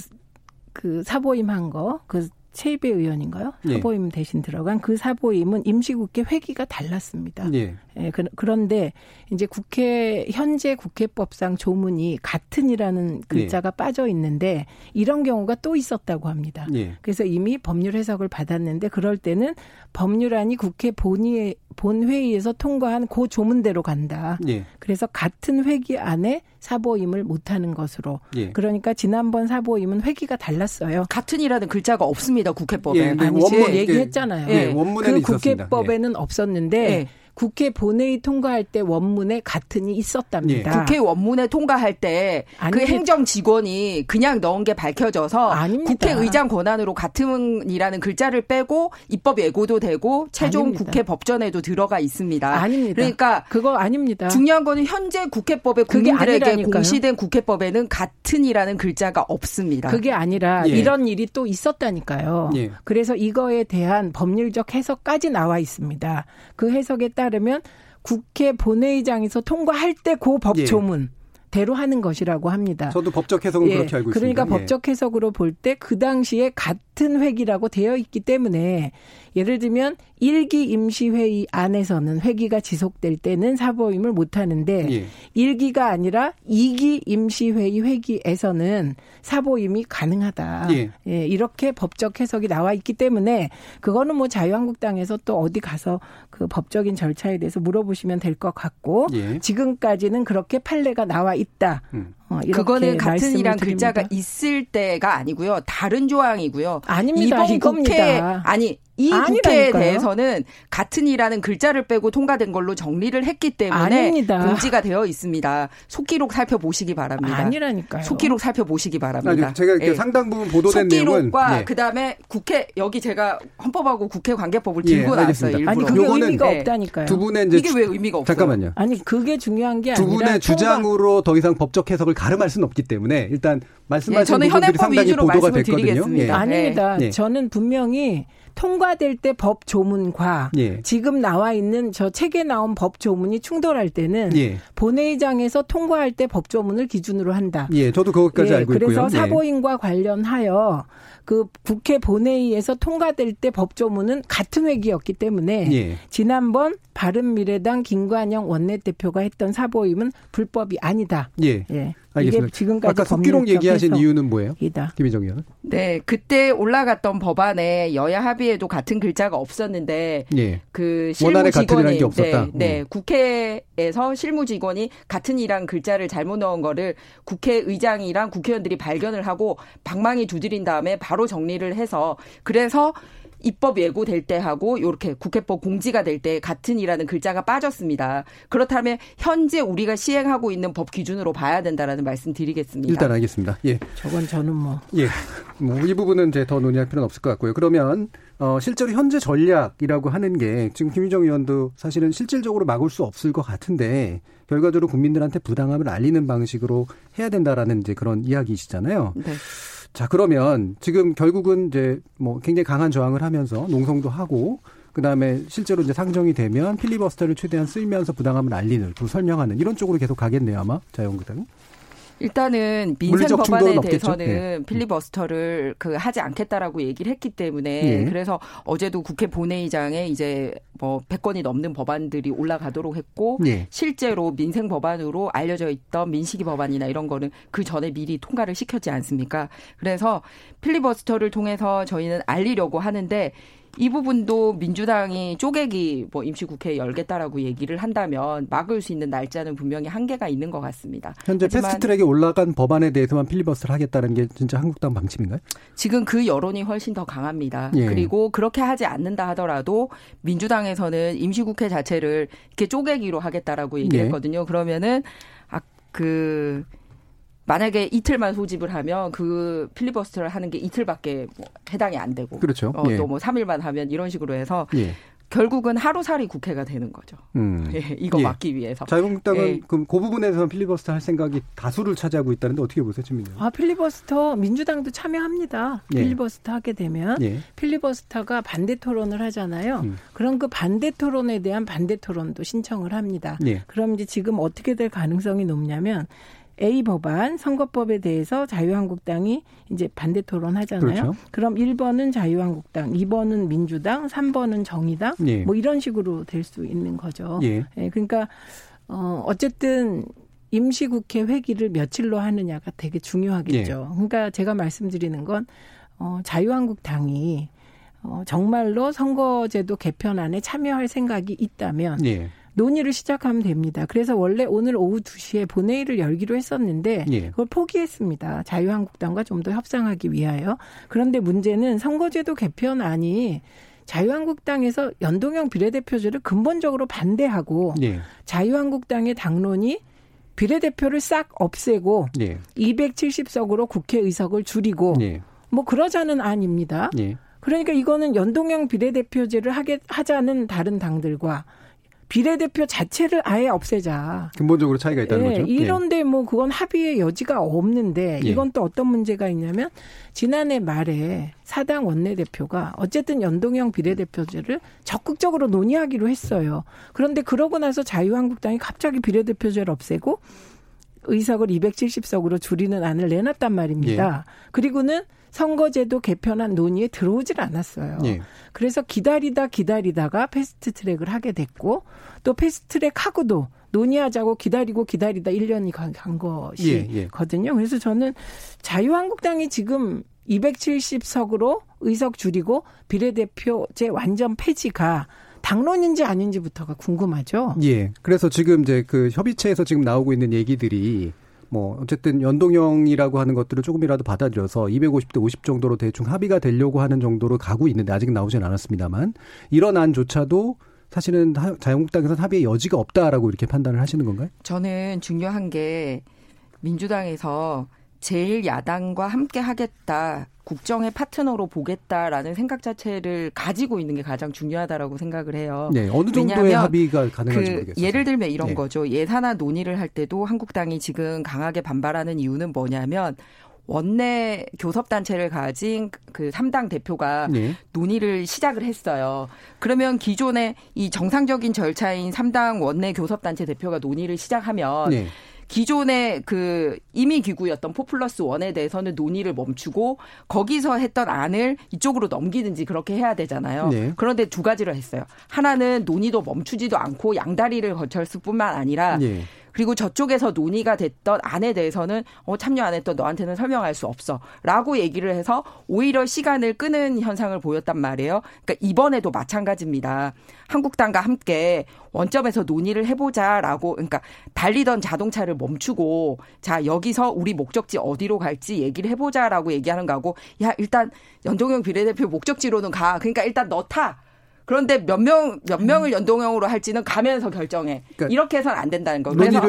그 사보임한 거, 그 최이배 의원인가요? 예. 사보임 대신 들어간 그 사보임은 임시국회 회기가 달랐습니다. 예. 예, 그, 그런데 이제 국회 현재 국회법상 조문이 같은이라는 글자가 빠져 있는데 이런 경우가 또 있었다고 합니다. 예. 그래서 이미 법률 해석을 받았는데 그럴 때는 법률안이 국회 본회 본회의에서 통과한 그 조문대로 간다. 예. 그래서 같은 회기 안에 사보임을 못하는 것으로. 예. 그러니까 지난번 사보임은 회기가 달랐어요. 같은이라는 글자가 없습니다 국회법에. 예, 네, 아니 원문, 지금 예, 얘기했잖아요. 예, 원문에는 그 있었습니다. 국회법에는 없었는데 예. 국회 본회의 통과할 때 원문에 같은이 있었답니다. 국회 원문에 통과할 때 그 행정 직원이 그냥 넣은 게 밝혀져서 아닙니다. 국회의장 권한으로 같은이라는 글자를 빼고 입법 예고도 되고 최종 아닙니다. 국회 법전에도 들어가 있습니다. 아닙니다. 그러니까 그거 아닙니다. 중요한 거는 현재 국회법에 국민들에게 아니라니까요. 공시된 국회법에는 같은이라는 글자가 없습니다. 그게 아니라 예. 이런 일이 또 있었다니까요. 예. 그래서 이거에 대한 법률적 해석까지 나와 있습니다. 그 해석에 따 르면 국회 본회의장에서 통과할 때그 예. 법조문 대로 하는 것이라고 합니다. 저도 법적 해석은 예, 그렇게 알고 그러니까 있습니다. 예. 법적 해석으로 볼 때 그 당시에 같은 회기라고 되어 있기 때문에 예를 들면 일기 임시회의 안에서는 회기가 지속될 때는 사보임을 못 하는데 예. 일기가 아니라 이기 임시회의 회기에서는 사보임이 가능하다. 예. 이렇게 법적 해석이 나와 있기 때문에 그거는 뭐 자유한국당에서 또 어디 가서 그 법적인 절차에 대해서 물어보시면 될 것 같고 예. 지금까지는 그렇게 판례가 나와 있다. 음. 어, 그거는 같은 이란 말씀을 글자가. 있을 때가 아니고요. 다른 조항이고요. 아닙니다. 이번 국회 이겁니다. 아니 이 아니라니까요. 국회에 대해서는 같은이라는 글자를 빼고 통과된 걸로 정리를 했기 때문에 아닙니다. 공지가 되어 있습니다. 속기록 살펴보시기 바랍니다. 아니라니까요. 속기록 살펴보시기 바랍니다. 아니, 제가 이렇게 예. 상당 부분 보도된 내용은 속기록과 예. 그다음에 국회 여기 제가 헌법하고 국회 관계법을 예, 들고 나왔어요. 알겠습니다. 일부러. 아니 그게 의미가 네. 없다니까요. 두 분의 이제 이게 주- 왜 의미가 없어요? 잠깐만요. 아니 그게 중요한 게두 아니라 분의 통과- 주장으로 더 이상 법적 해석을 가름할 수는 없기 때문에 일단 말씀하신 예, 저는 부분들이 현행법 상당히 위주로 보도가 말씀을 됐거든요. 드리겠습니다. 아닙니다. 예. 저는 분명히 통과될 때 법 조문과 예. 지금 나와 있는 저 책에 나온 법 조문이 충돌할 때는 예. 본회의장에서 통과할 때 법 조문을 기준으로 한다. 예, 저도 그것까지 예, 알고 그래서 있고요. 예. 사보임과 관련하여 그 국회 본회의에서 통과될 때 법조문은 같은 회기였기 때문에 예. 지난번 바른미래당 김관영 원내대표가 했던 사보임은 불법이 아니다. 예. 예. 알겠습니다. 이게 지금까지 아까 속기록 법률적 얘기하신. 이유는 뭐예요? 이다. 김희정 의원. 네, 그때 올라갔던 법안에 여야 합의에도 같은 글자가 없었는데 예. 그 실무 같은이라는 직원이 게 없었다? 네, 네. 음. 국회에서 실무 직원이 같은 이란 글자를 잘못 넣은 거를 국회의장이랑 국회의원들이 발견을 하고 방망이 두드린 다음에 바로 정리를 해서 그래서 입법 예고될 때 하고 이렇게 국회법 공지가 될 때 같은이라는 글자가 빠졌습니다. 그렇다면 현재 우리가 시행하고 있는 법 기준으로 봐야 된다라는 말씀 드리겠습니다. 일단 알겠습니다. 예. 저건 저는 뭐 예. 뭐 이 부분은 이제 더 논의할 필요는 없을 것 같고요. 그러면 어 실제로 현재 전략이라고 하는 게 지금 김희정 의원도 사실은 실질적으로 막을 수 없을 것 같은데 결과적으로 국민들한테 부당함을 알리는 방식으로 해야 된다라는 이제 그런 이야기이시잖아요. 네. 자, 그러면 지금 결국은 이제 뭐 굉장히 강한 저항을 하면서 농성도 하고 그다음에 실제로 이제 상정이 되면 필리버스터를 최대한 쓰면서 부당함을 알리는 또 설명하는 이런 쪽으로 계속 가겠네요, 아마 자유한국당은. 일단은 민생 법안에 대해서는 예. 필리버스터를 그 하지 않겠다라고 얘기를 했기 때문에 예. 그래서 어제도 국회 본회의장에 이제 뭐 100건이 넘는 법안들이 올라가도록 했고 예. 실제로 민생 법안으로 알려져 있던 민식이 법안이나 이런 거는 그 전에 미리 통과를 시켰지 않습니까? 그래서 필리버스터를 통해서 저희는 알리려고 하는데 이 부분도 민주당이 쪼개기 뭐 임시국회 열겠다라고 얘기를 한다면 막을 수 있는 날짜는 분명히 한계가 있는 것 같습니다. 현재 패스트트랙에 올라간 법안에 대해서만 필리버스를 하겠다는 게 진짜 한국당 방침인가요? 지금 그 여론이 훨씬 더 강합니다. 예. 그리고 그렇게 하지 않는다 하더라도 민주당에서는 임시국회 자체를 이렇게 쪼개기로 하겠다라고 얘기했거든요. 예. 그러면은 아 그 만약에 이틀만 소집을 하면 그 필리버스터를 하는 게 이틀밖에 뭐 해당이 안 되고 그렇죠. 어, 예. 또뭐 3일만 하면 이런 식으로 해서 예. 결국은 하루살이 국회가 되는 거죠. 음. 예, 이거 예. 막기 위해서. 자유한국당은 예. 그럼 그 부분에서 필리버스터 할 생각이 다수를 차지하고 있다는데 어떻게 보세요, 주민님? 아 필리버스터 민주당도 참여합니다. 예. 필리버스터 하게 되면 예. 필리버스터가 반대 토론을 하잖아요. 음. 그럼 그 반대 토론에 대한 반대 토론도 신청을 합니다. 예. 그럼 이제 지금 어떻게 될 가능성이 높냐면 A 법안 선거법에 대해서 자유한국당이 이제 반대 토론하잖아요. 그렇죠. 그럼 1번은 자유한국당, 2번은 민주당, 3번은 정의당 예. 뭐 이런 식으로 될 수 있는 거죠. 예. 예. 그러니까 어 어쨌든 임시국회 회기를 며칠로 하느냐가 되게 중요하겠죠. 예. 그러니까 제가 말씀드리는 건 어, 자유한국당이 어, 정말로 선거제도 개편안에 참여할 생각이 있다면 예. 논의를 시작하면 됩니다. 그래서 원래 오늘 오후 2시에 본회의를 열기로 했었는데 예. 그걸 포기했습니다. 자유한국당과 좀 더 협상하기 위하여. 그런데 문제는 선거제도 개편안이 자유한국당에서 연동형 비례대표제를 근본적으로 반대하고 예. 자유한국당의 당론이 비례대표를 싹 없애고 예. 270석으로 국회 의석을 줄이고 예. 뭐 그러자는 안입니다. 예. 그러니까 이거는 연동형 비례대표제를 하게 하자는 다른 당들과 비례대표 자체를 아예 없애자. 근본적으로 차이가 있다는 예, 거죠. 이런데 예. 뭐 그건 합의의 여지가 없는데 예. 이건 또 어떤 문제가 있냐면 지난해 말에 사당 원내대표가 어쨌든 연동형 비례대표제를 적극적으로 논의하기로 했어요. 그런데 그러고 나서 자유한국당이 갑자기 비례대표제를 없애고 의석을 270석으로 줄이는 안을 내놨단 말입니다. 예. 그리고는 선거제도 개편안 논의에 들어오질 않았어요. 예. 그래서 기다리다 기다리다가 패스트 트랙을 하게 됐고 또 패스트 트랙 하고도 논의하자고 기다리고 기다리다 1년이 간, 간 것이거든요. 예, 예. 그래서 저는 자유한국당이 지금 270석으로 의석 줄이고 비례대표제 완전 폐지가 당론인지 아닌지부터가 궁금하죠. 예. 그래서 지금 이제 그 협의체에서 지금 나오고 있는 얘기들이 뭐 어쨌든 연동형이라고 하는 것들을 조금이라도 받아들여서 250대 50 정도로 대충 합의가 되려고 하는 정도로 가고 있는데 아직 나오진 않았습니다만 이런 안조차도 사실은 자유한국당에서는 합의의 여지가 없다라고 이렇게 판단을 하시는 건가요? 저는 중요한 게 민주당에서 제일 야당과 함께 하겠다. 국정의 파트너로 보겠다라는 생각 자체를 가지고 있는 게 가장 중요하다라고 생각을 해요. 네, 어느 정도의 합의가 가능한지 그 모르겠어요. 예를 들면 이런 네. 거죠. 예산안 논의를 할 때도 한국당이 지금 강하게 반발하는 이유는 뭐냐면 원내 교섭단체를 가진 그 3당 대표가 네. 논의를 시작을 했어요. 그러면 기존의 이 정상적인 절차인 3당 원내 교섭단체 대표가 논의를 시작하면 네. 기존의 그 임의 기구였던 포플러스 원에 대해서는 논의를 멈추고 거기서 했던 안을 이쪽으로 넘기든지 그렇게 해야 되잖아요. 네. 그런데 두 가지를 했어요. 하나는 논의도 멈추지도 않고 양다리를 거쳤을 뿐만 아니라 네. 그리고 저쪽에서 논의가 됐던 안에 대해서는 어, 참여 안 했던 너한테는 설명할 수 없어. 라고 얘기를 해서 오히려 시간을 끄는 현상을 보였단 말이에요. 그러니까 이번에도 마찬가지입니다. 한국당과 함께 원점에서 논의를 해보자라고 그러니까 달리던 자동차를 멈추고 자 여기서 우리 목적지 어디로 갈지 얘기를 해보자라고 얘기하는 거하고 야 일단 연동형 비례대표 목적지로는 가 그러니까 일단 너 타. 그런데 몇 명, 몇 음. 명을 연동형으로 할지는 가면서 결정해. 그러니까 이렇게 해서는 안 된다는 거. 그래서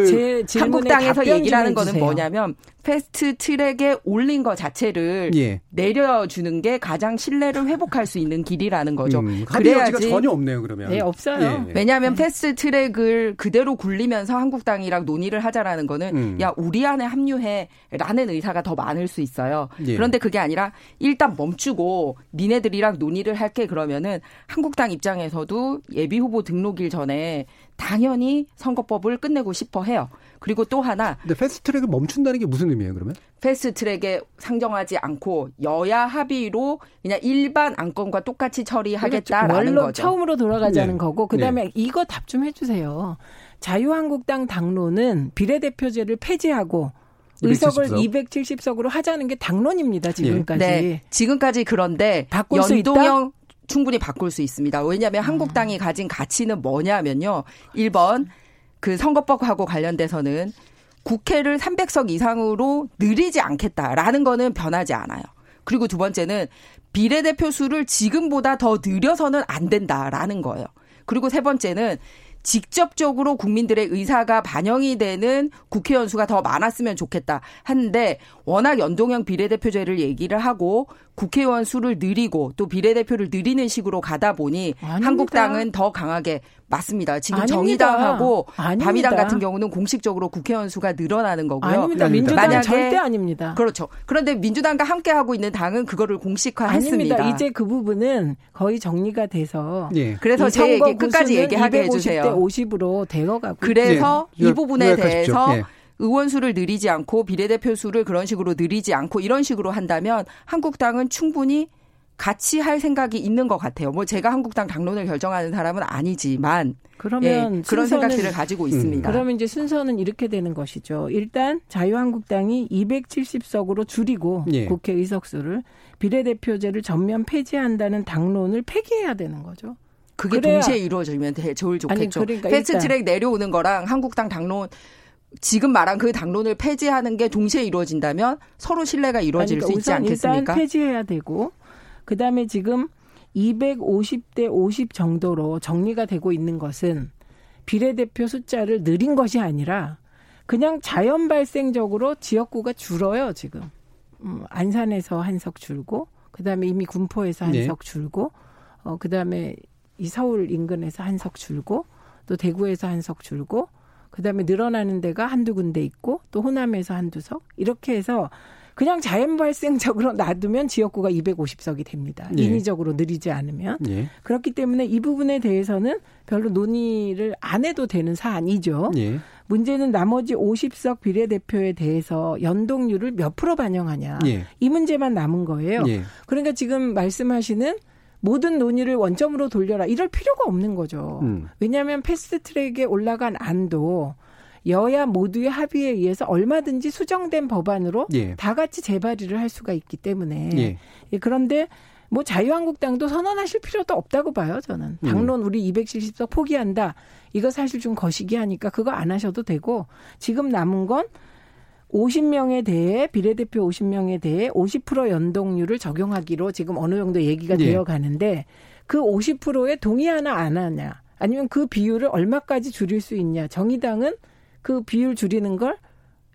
한국당에서 얘기를 하는 거는 뭐냐면 패스트 트랙에 올린 것 자체를 예. 내려주는 게 가장 신뢰를 회복할 수 있는 길이라는 거죠. 음, 그래야지 전혀 없네요. 그러면 네 없어요. 예. 왜냐하면 네. 패스트 트랙을 그대로 굴리면서 한국당이랑 논의를 하자라는 거는 음. 야 우리 안에 합류해라는 의사가 더 많을 수 있어요. 예. 그런데 그게 아니라 일단 멈추고 니네들이랑 논의를 할게 그러면은 한국당 한국당 입장에서도 예비 후보 등록일 전에 당연히 선거법을 끝내고 싶어 해요. 그리고 또 하나. 근데 패스트 트랙을 멈춘다는 게 무슨 의미예요, 그러면? 패스트 트랙에 상정하지 않고 여야 합의로 그냥 일반 안건과 똑같이 처리하겠다라는 그렇죠. 거죠. 처음으로 돌아가자는 네. 거고 그다음에 이거 답 좀 해주세요. 자유한국당 당론은 비례대표제를 폐지하고 의석을 270 석. 270석으로 하자는 게 당론입니다. 지금까지. 네, 지금까지 그런데 바꿀 수 있다? 연동형 충분히 바꿀 수 있습니다. 왜냐하면 음. 한국당이 가진 가치는 뭐냐면요. 1번 그 선거법하고 관련돼서는 국회를 300석 이상으로 늘리지 않겠다라는 거는 변하지 않아요. 그리고 두 번째는 비례대표 수를 지금보다 더 늘려서는 안 된다라는 거예요. 그리고 세 번째는 직접적으로 국민들의 의사가 반영이 되는 국회의원 수가 더 많았으면 좋겠다 하는데 워낙 연동형 비례대표제를 얘기를 하고 국회의원 수를 늘리고 또 비례대표를 늘리는 식으로 가다 보니 아닙니다. 한국당은 더 강하게 맞습니다. 지금 아닙니다. 정의당하고 아닙니다. 바미당 같은 경우는 공식적으로 국회의원 수가 늘어나는 거고요. 아닙니다. 아닙니다. 민주당 만약에- 절대 아닙니다. 그렇죠. 그런데 민주당과 함께 하고 있는 당은 그거를 공식화했습니다. 아닙니다. 이제 그 부분은 거의 정리가 돼서 예. 그래서 이제 얘기 선거 끝까지 얘기하게 250대 해주세요. 50으로 되어가고 그래서 예. 이 부분에 요약하십시오. 대해서 예. 의원 수를 늘리지 않고 비례대표 수를 그런 식으로 늘리지 않고 이런 식으로 한다면 한국당은 충분히 같이 할 생각이 있는 것 같아요. 뭐 제가 한국당 당론을 결정하는 사람은 아니지만 그러면 예, 그런 순서는- 생각들을 가지고 있습니다. 그러면 이제 순서는 이렇게 되는 것이죠. 일단 자유한국당이 270석으로 줄이고 예. 국회 의석수를 비례대표제를 전면 폐지한다는 당론을 폐기해야 되는 거죠. 그게 그래야- 동시에 이루어지면 되- 제일 좋겠죠. 아니, 그러니까 패스트트랙 내려오는 거랑 한국당 당론 지금 말한 그 당론을 폐지하는 게 동시에 이루어진다면 서로 신뢰가 이루어질 그러니까 수 있지 우선 않겠습니까? 일단 폐지해야 되고 그다음에 지금 250대 50 정도로 정리가 되고 있는 것은 비례대표 숫자를 늘린 것이 아니라 그냥 자연 발생적으로 지역구가 줄어요 지금 음, 안산에서 한 석 줄고 그다음에 이미 군포에서 한 네. 석 줄고 어 그다음에 이 서울 인근에서 한 석 줄고 또 대구에서 한 석 줄고 그다음에 늘어나는 데가 한두 군데 있고 또 호남에서 한두 석 이렇게 해서 그냥 자연 발생적으로 놔두면 지역구가 250석이 됩니다. 예. 인위적으로 늘리지 않으면 예. 그렇기 때문에 이 부분에 대해서는 별로 논의를 안 해도 되는 사안이죠. 예. 문제는 나머지 50석 비례대표에 대해서 연동률을 몇 프로 반영하냐. 예. 이 문제만 남은 거예요. 예. 그러니까 지금 말씀하시는 모든 논의를 원점으로 돌려라. 이럴 필요가 없는 거죠. 음. 왜냐하면 패스트트랙에 올라간 안도 여야 모두의 합의에 의해서 얼마든지 수정된 법안으로 예. 다 같이 재발의를 할 수가 있기 때문에 예. 예, 그런데 뭐 자유한국당도 선언하실 필요도 없다고 봐요 저는 음. 당론 우리 270석 포기한다 이거 사실 좀 거시기 하니까 그거 안 하셔도 되고 지금 남은 건 50명에 대해 비례대표 50명에 대해 50% 연동률을 적용하기로 지금 어느 정도 얘기가 예. 되어 가는데 그 50%에 동의하나 안 하냐 아니면 그 비율을 얼마까지 줄일 수 있냐 정의당은 그 비율 줄이는 걸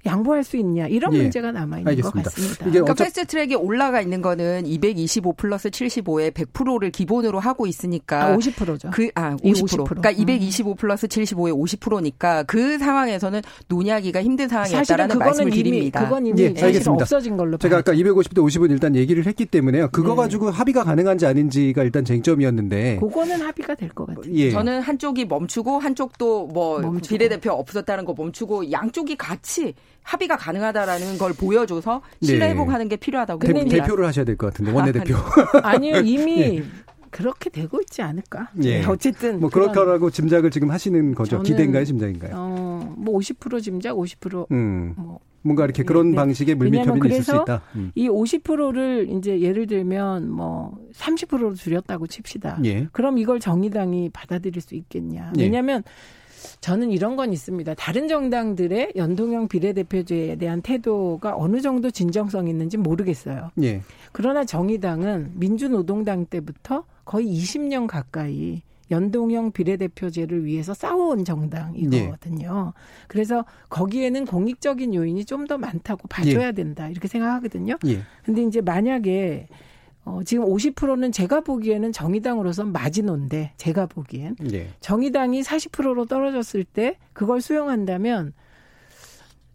양보할 수 있냐 이런 예. 문제가 남아 있는 것. 같습니다. 이게 그러니까 어차- 패스트 트랙에 올라가 있는 거는 225 플러스 75에 100%를 기본으로 하고 있으니까 아, 50%죠. 그, 아, 이 50%. 50%. 그러니까 음. 225 플러스 75에 50%니까 그 상황에서는 논의하기가 힘든 상황이었다라는 그거는 말씀을 이미 드립니다. 그건 이미 예, 사실 알겠습니다. 없어진 걸로 제가. 아까 250대 50은 일단 얘기를 했기 때문에요. 그거 네. 가지고 합의가 가능한지 아닌지가 일단 쟁점이었는데. 그거는 합의가 될 것 같아요. 예. 저는 한쪽이 멈추고 한쪽도 뭐 멈추고. 비례대표 없었다는 거 멈추고 양쪽이 같이 합의가 가능하다라는 걸 보여줘서 신뢰 네. 회복하는 게 필요하다고 대, 봅니다. 대표를 하셔야 될 것 같은데 원내 대표. 아니요 이미 그렇게 되고 있지 않을까. 예. 어쨌든 뭐 그렇다라고 짐작을 지금 하시는 거죠. 기대인가요, 짐작인가요? 어, 뭐 50% 짐작, 50% 음. 뭐. 뭔가 이렇게 네, 그런 네. 방식의 물밑협의는 있을 수 있다. 음. 이 50%를 이제 예를 들면 뭐 30%로 줄였다고 칩시다. 예. 그럼 이걸 정의당이 받아들일 수 있겠냐? 예. 왜냐하면 저는 이런 건 있습니다. 다른 정당들의 연동형 비례대표제에 대한 태도가 어느 정도 진정성 있는지 모르겠어요. 예. 그러나 정의당은 민주노동당 때부터 거의 20년 가까이 연동형 비례대표제를 위해서 싸워온 정당이거든요. 그래서 거기에는 공익적인 요인이 좀 더 많다고 봐줘야 된다 이렇게 생각하거든요. 예. 근데 이제 만약에 어, 지금 50%는 제가 보기에는 정의당으로선 마지노인데 제가 보기엔 예. 정의당이 40%로 떨어졌을 때 그걸 수용한다면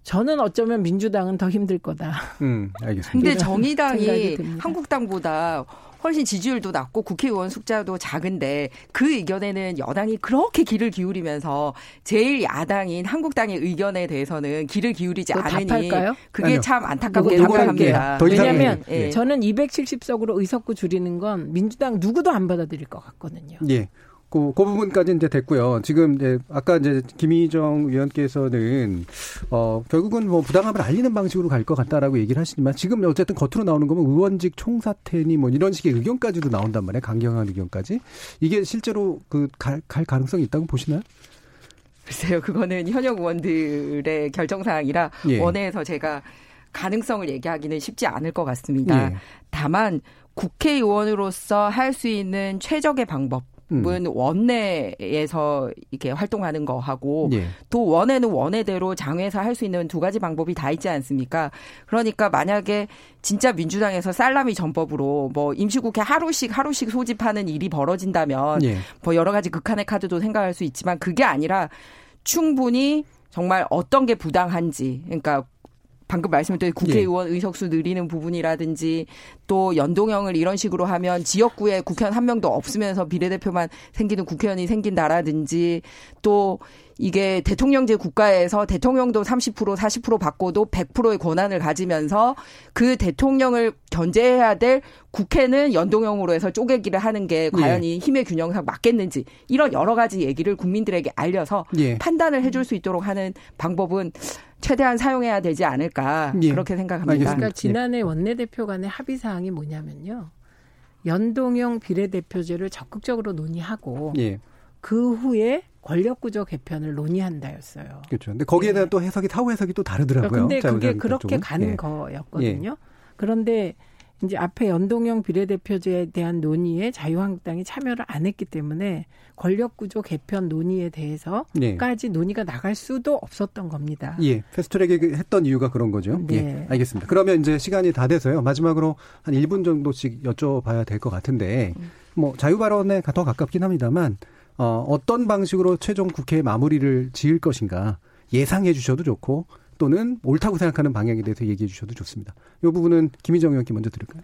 저는 어쩌면 민주당은 더 힘들 거다. 음, 알겠습니다. 근데 정의당이. 한국당보다 훨씬 지지율도 낮고 국회의원 숫자도 작은데 그 의견에는 여당이 그렇게 귀를 기울이면서 제일 야당인 한국당의 의견에 대해서는 귀를 기울이지 않으니 답할까요? 그게 아니요. 참 안타깝게 이상- 왜냐하면 예. 저는 270석으로 의석구 줄이는 건 민주당 누구도 안 받아들일 것 같거든요. 예. 그, 그 부분까지 이제 됐고요. 지금 이제 아까 이제 김희정 위원께서는 어 결국은 뭐 부당함을 알리는 방식으로 갈 것 같다라고 얘기를 하시지만 지금 어쨌든 겉으로 나오는 거면 의원직 총사퇴니 뭐 이런 식의 의견까지도 나온단 말이에요. 강경한 의견까지 이게 실제로 그갈 가능성이 있다고 보시나요? 글쎄요, 그거는 현역 의원들의 결정사항이라 예. 원회에서 제가 가능성을 얘기하기는 쉽지 않을 것 같습니다. 예. 다만 국회의원으로서 할 수 있는 최적의 방법. 음. 은 원내에서 이렇게 활동하는 거하고 예. 또 원에는 원회대로 장외에서 할 수 있는 두 가지 방법이 다 있지 않습니까? 그러니까 만약에 진짜 민주당에서 살라미 전법으로 뭐 임시국회 하루씩 하루씩 소집하는 일이 벌어진다면 예. 뭐 여러 가지 극한의 카드도 생각할 수 있지만 그게 아니라 충분히 정말 어떤 게 부당한지 그러니까 방금 말씀드린 국회의원 의석수 늘리는 부분이라든지 또 연동형을 이런 식으로 하면 지역구에 국회의원 한 명도 없으면서 비례대표만 생기는 국회의원이 생긴다라든지 또 이게 대통령제 국가에서 대통령도 30% 40% 받고도 100%의 권한을 가지면서 그 대통령을 견제해야 될 국회는 연동형으로 해서 쪼개기를 하는 게 과연 이 힘의 균형상 맞겠는지 이런 여러 가지 얘기를 국민들에게 알려서 예. 판단을 해줄 수 있도록 하는 방법은 최대한 사용해야 되지 않을까 예. 그렇게 생각합니다. 알겠습니다. 그러니까 지난해 원내대표 간의 합의 사항이 뭐냐면요. 연동형 비례대표제를 적극적으로 논의하고 예. 그 후에 권력구조 개편을 논의한다였어요. 그렇죠. 근데 거기에 대한 또 해석이 타후 해석이 또 다르더라고요. 근데 그게 그렇게 쪽은. 가는 예. 거였거든요. 그런데 이제 앞에 연동형 비례대표제에 대한 논의에 자유한국당이 참여를 안 했기 때문에 권력구조 개편 논의에 대해서까지 논의가 나갈 수도 없었던 겁니다. 예, 패스트트랙에 했던 이유가 그런 거죠. 네. 예, 알겠습니다. 그러면 이제 시간이 다 돼서요. 마지막으로 한 1분 정도씩 여쭤봐야 될 것 같은데, 뭐 자유 발언에 더 가깝긴 합니다만, 어, 어떤 방식으로 최종 국회 마무리를 지을 것인가 예상해 주셔도 좋고, 또는 옳다고 생각하는 방향에 대해서 얘기해 주셔도 좋습니다. 이 부분은 김희정 의원께 먼저 들을까요?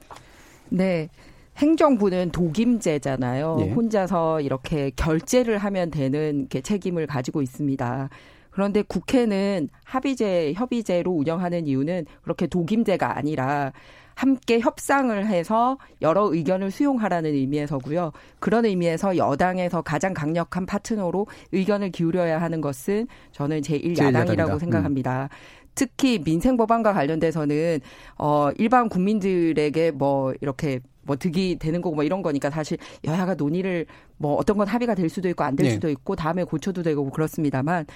네. 행정부는 독임제잖아요. 예. 혼자서 이렇게 결제를 하면 되는 게 책임을 가지고 있습니다. 그런데 국회는 합의제, 협의제로 운영하는 이유는 그렇게 독임제가 아니라 함께 협상을 해서 여러 의견을 수용하라는 의미에서고요. 그런 의미에서 여당에서 가장 강력한 파트너로 의견을 기울여야 하는 것은 저는 제1야당이라고 제1야당이다. 음. 생각합니다. 특히 민생 법안과 관련돼서는 어 일반 국민들에게 뭐 이렇게 뭐 득이 되는 거고 뭐 이런 거니까 사실 여야가 논의를 뭐 어떤 건 합의가 될 수도 있고 안될 네. 수도 있고 다음에 고쳐도 되고 그렇습니다만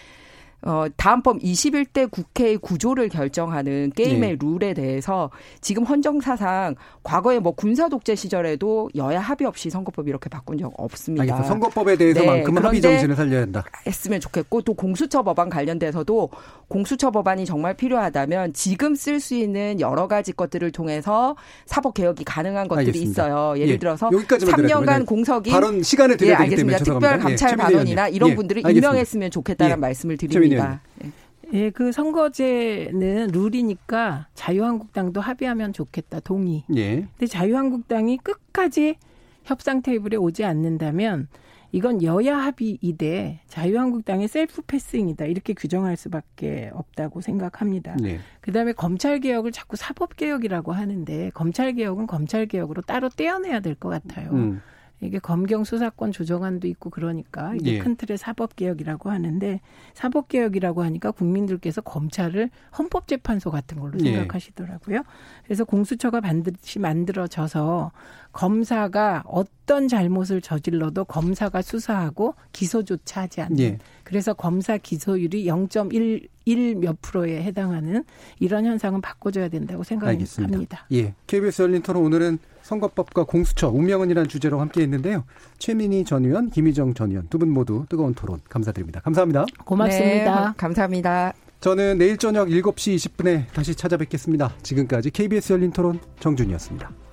어, 다음번 21대 국회의 구조를 결정하는 게임의 네. 룰에 대해서 지금 헌정사상 과거에 뭐 군사 독재 시절에도 여야 합의 없이 선거법 이렇게 바꾼 적 없습니다. 알겠습니다. 선거법에 대해서만큼은 네, 합의 정신을 살려야 한다. 했으면 좋겠고 또 공수처 법안 관련돼서도 공수처 법안이 정말 필요하다면 지금 쓸 수 있는 여러 가지 것들을 통해서 사법 개혁이 가능한 것들이 알겠습니다. 있어요. 예를 예, 들어서 여기까지만 드려요. 3년간 네. 공석이 발언 시간을 드려야 예, 되기 알겠습니다. 특별. 예, 감찰 최민희 반원이나. 이런 예, 분들을 알겠습니다. 임명했으면 좋겠다는 예. 말씀을 최민 희 드립니다. 예. 예, 그 선거제는 룰이니까 자유한국당도 합의하면 좋겠다. 동의. 예. 근데 자유한국당이 끝까지 협상 테이블에 오지 않는다면 이건 여야 합의이되 자유한국당의 셀프 패싱이다 이렇게 규정할 수밖에 없다고 생각합니다. 네. 그다음에 검찰 개혁을 자꾸 사법 개혁이라고 하는데 검찰 개혁은 검찰 개혁으로 따로 떼어내야 될 것 같아요. 음. 이게 검경 수사권 조정안도 있고 그러니까 이게 예. 큰 틀의 사법 개혁이라고 하는데 사법 개혁이라고 하니까 국민들께서 검찰을 헌법재판소 같은 걸로 예. 생각하시더라고요. 그래서 공수처가 반드시 만들어져서 검사가 어떤 잘못을 저질러도 검사가 수사하고 기소조차 하지 않는 예. 그래서 검사 기소율이 0.1몇 프로에 해당하는 이런 현상은 바꿔줘야 된다고. 생각합니다. 예. KBS 열린 토론 오늘은 선거법과 공수처, 운명은이라는 주제로 함께 했는데요. 최민희 전 의원, 김희정 전 의원 두 분 모두 뜨거운 토론 감사드립니다. 감사합니다. 고맙습니다. 네, 감사합니다. 저는 내일 저녁 7시 20분에 다시 찾아뵙겠습니다. 지금까지 KBS 열린 토론 정준이었습니다.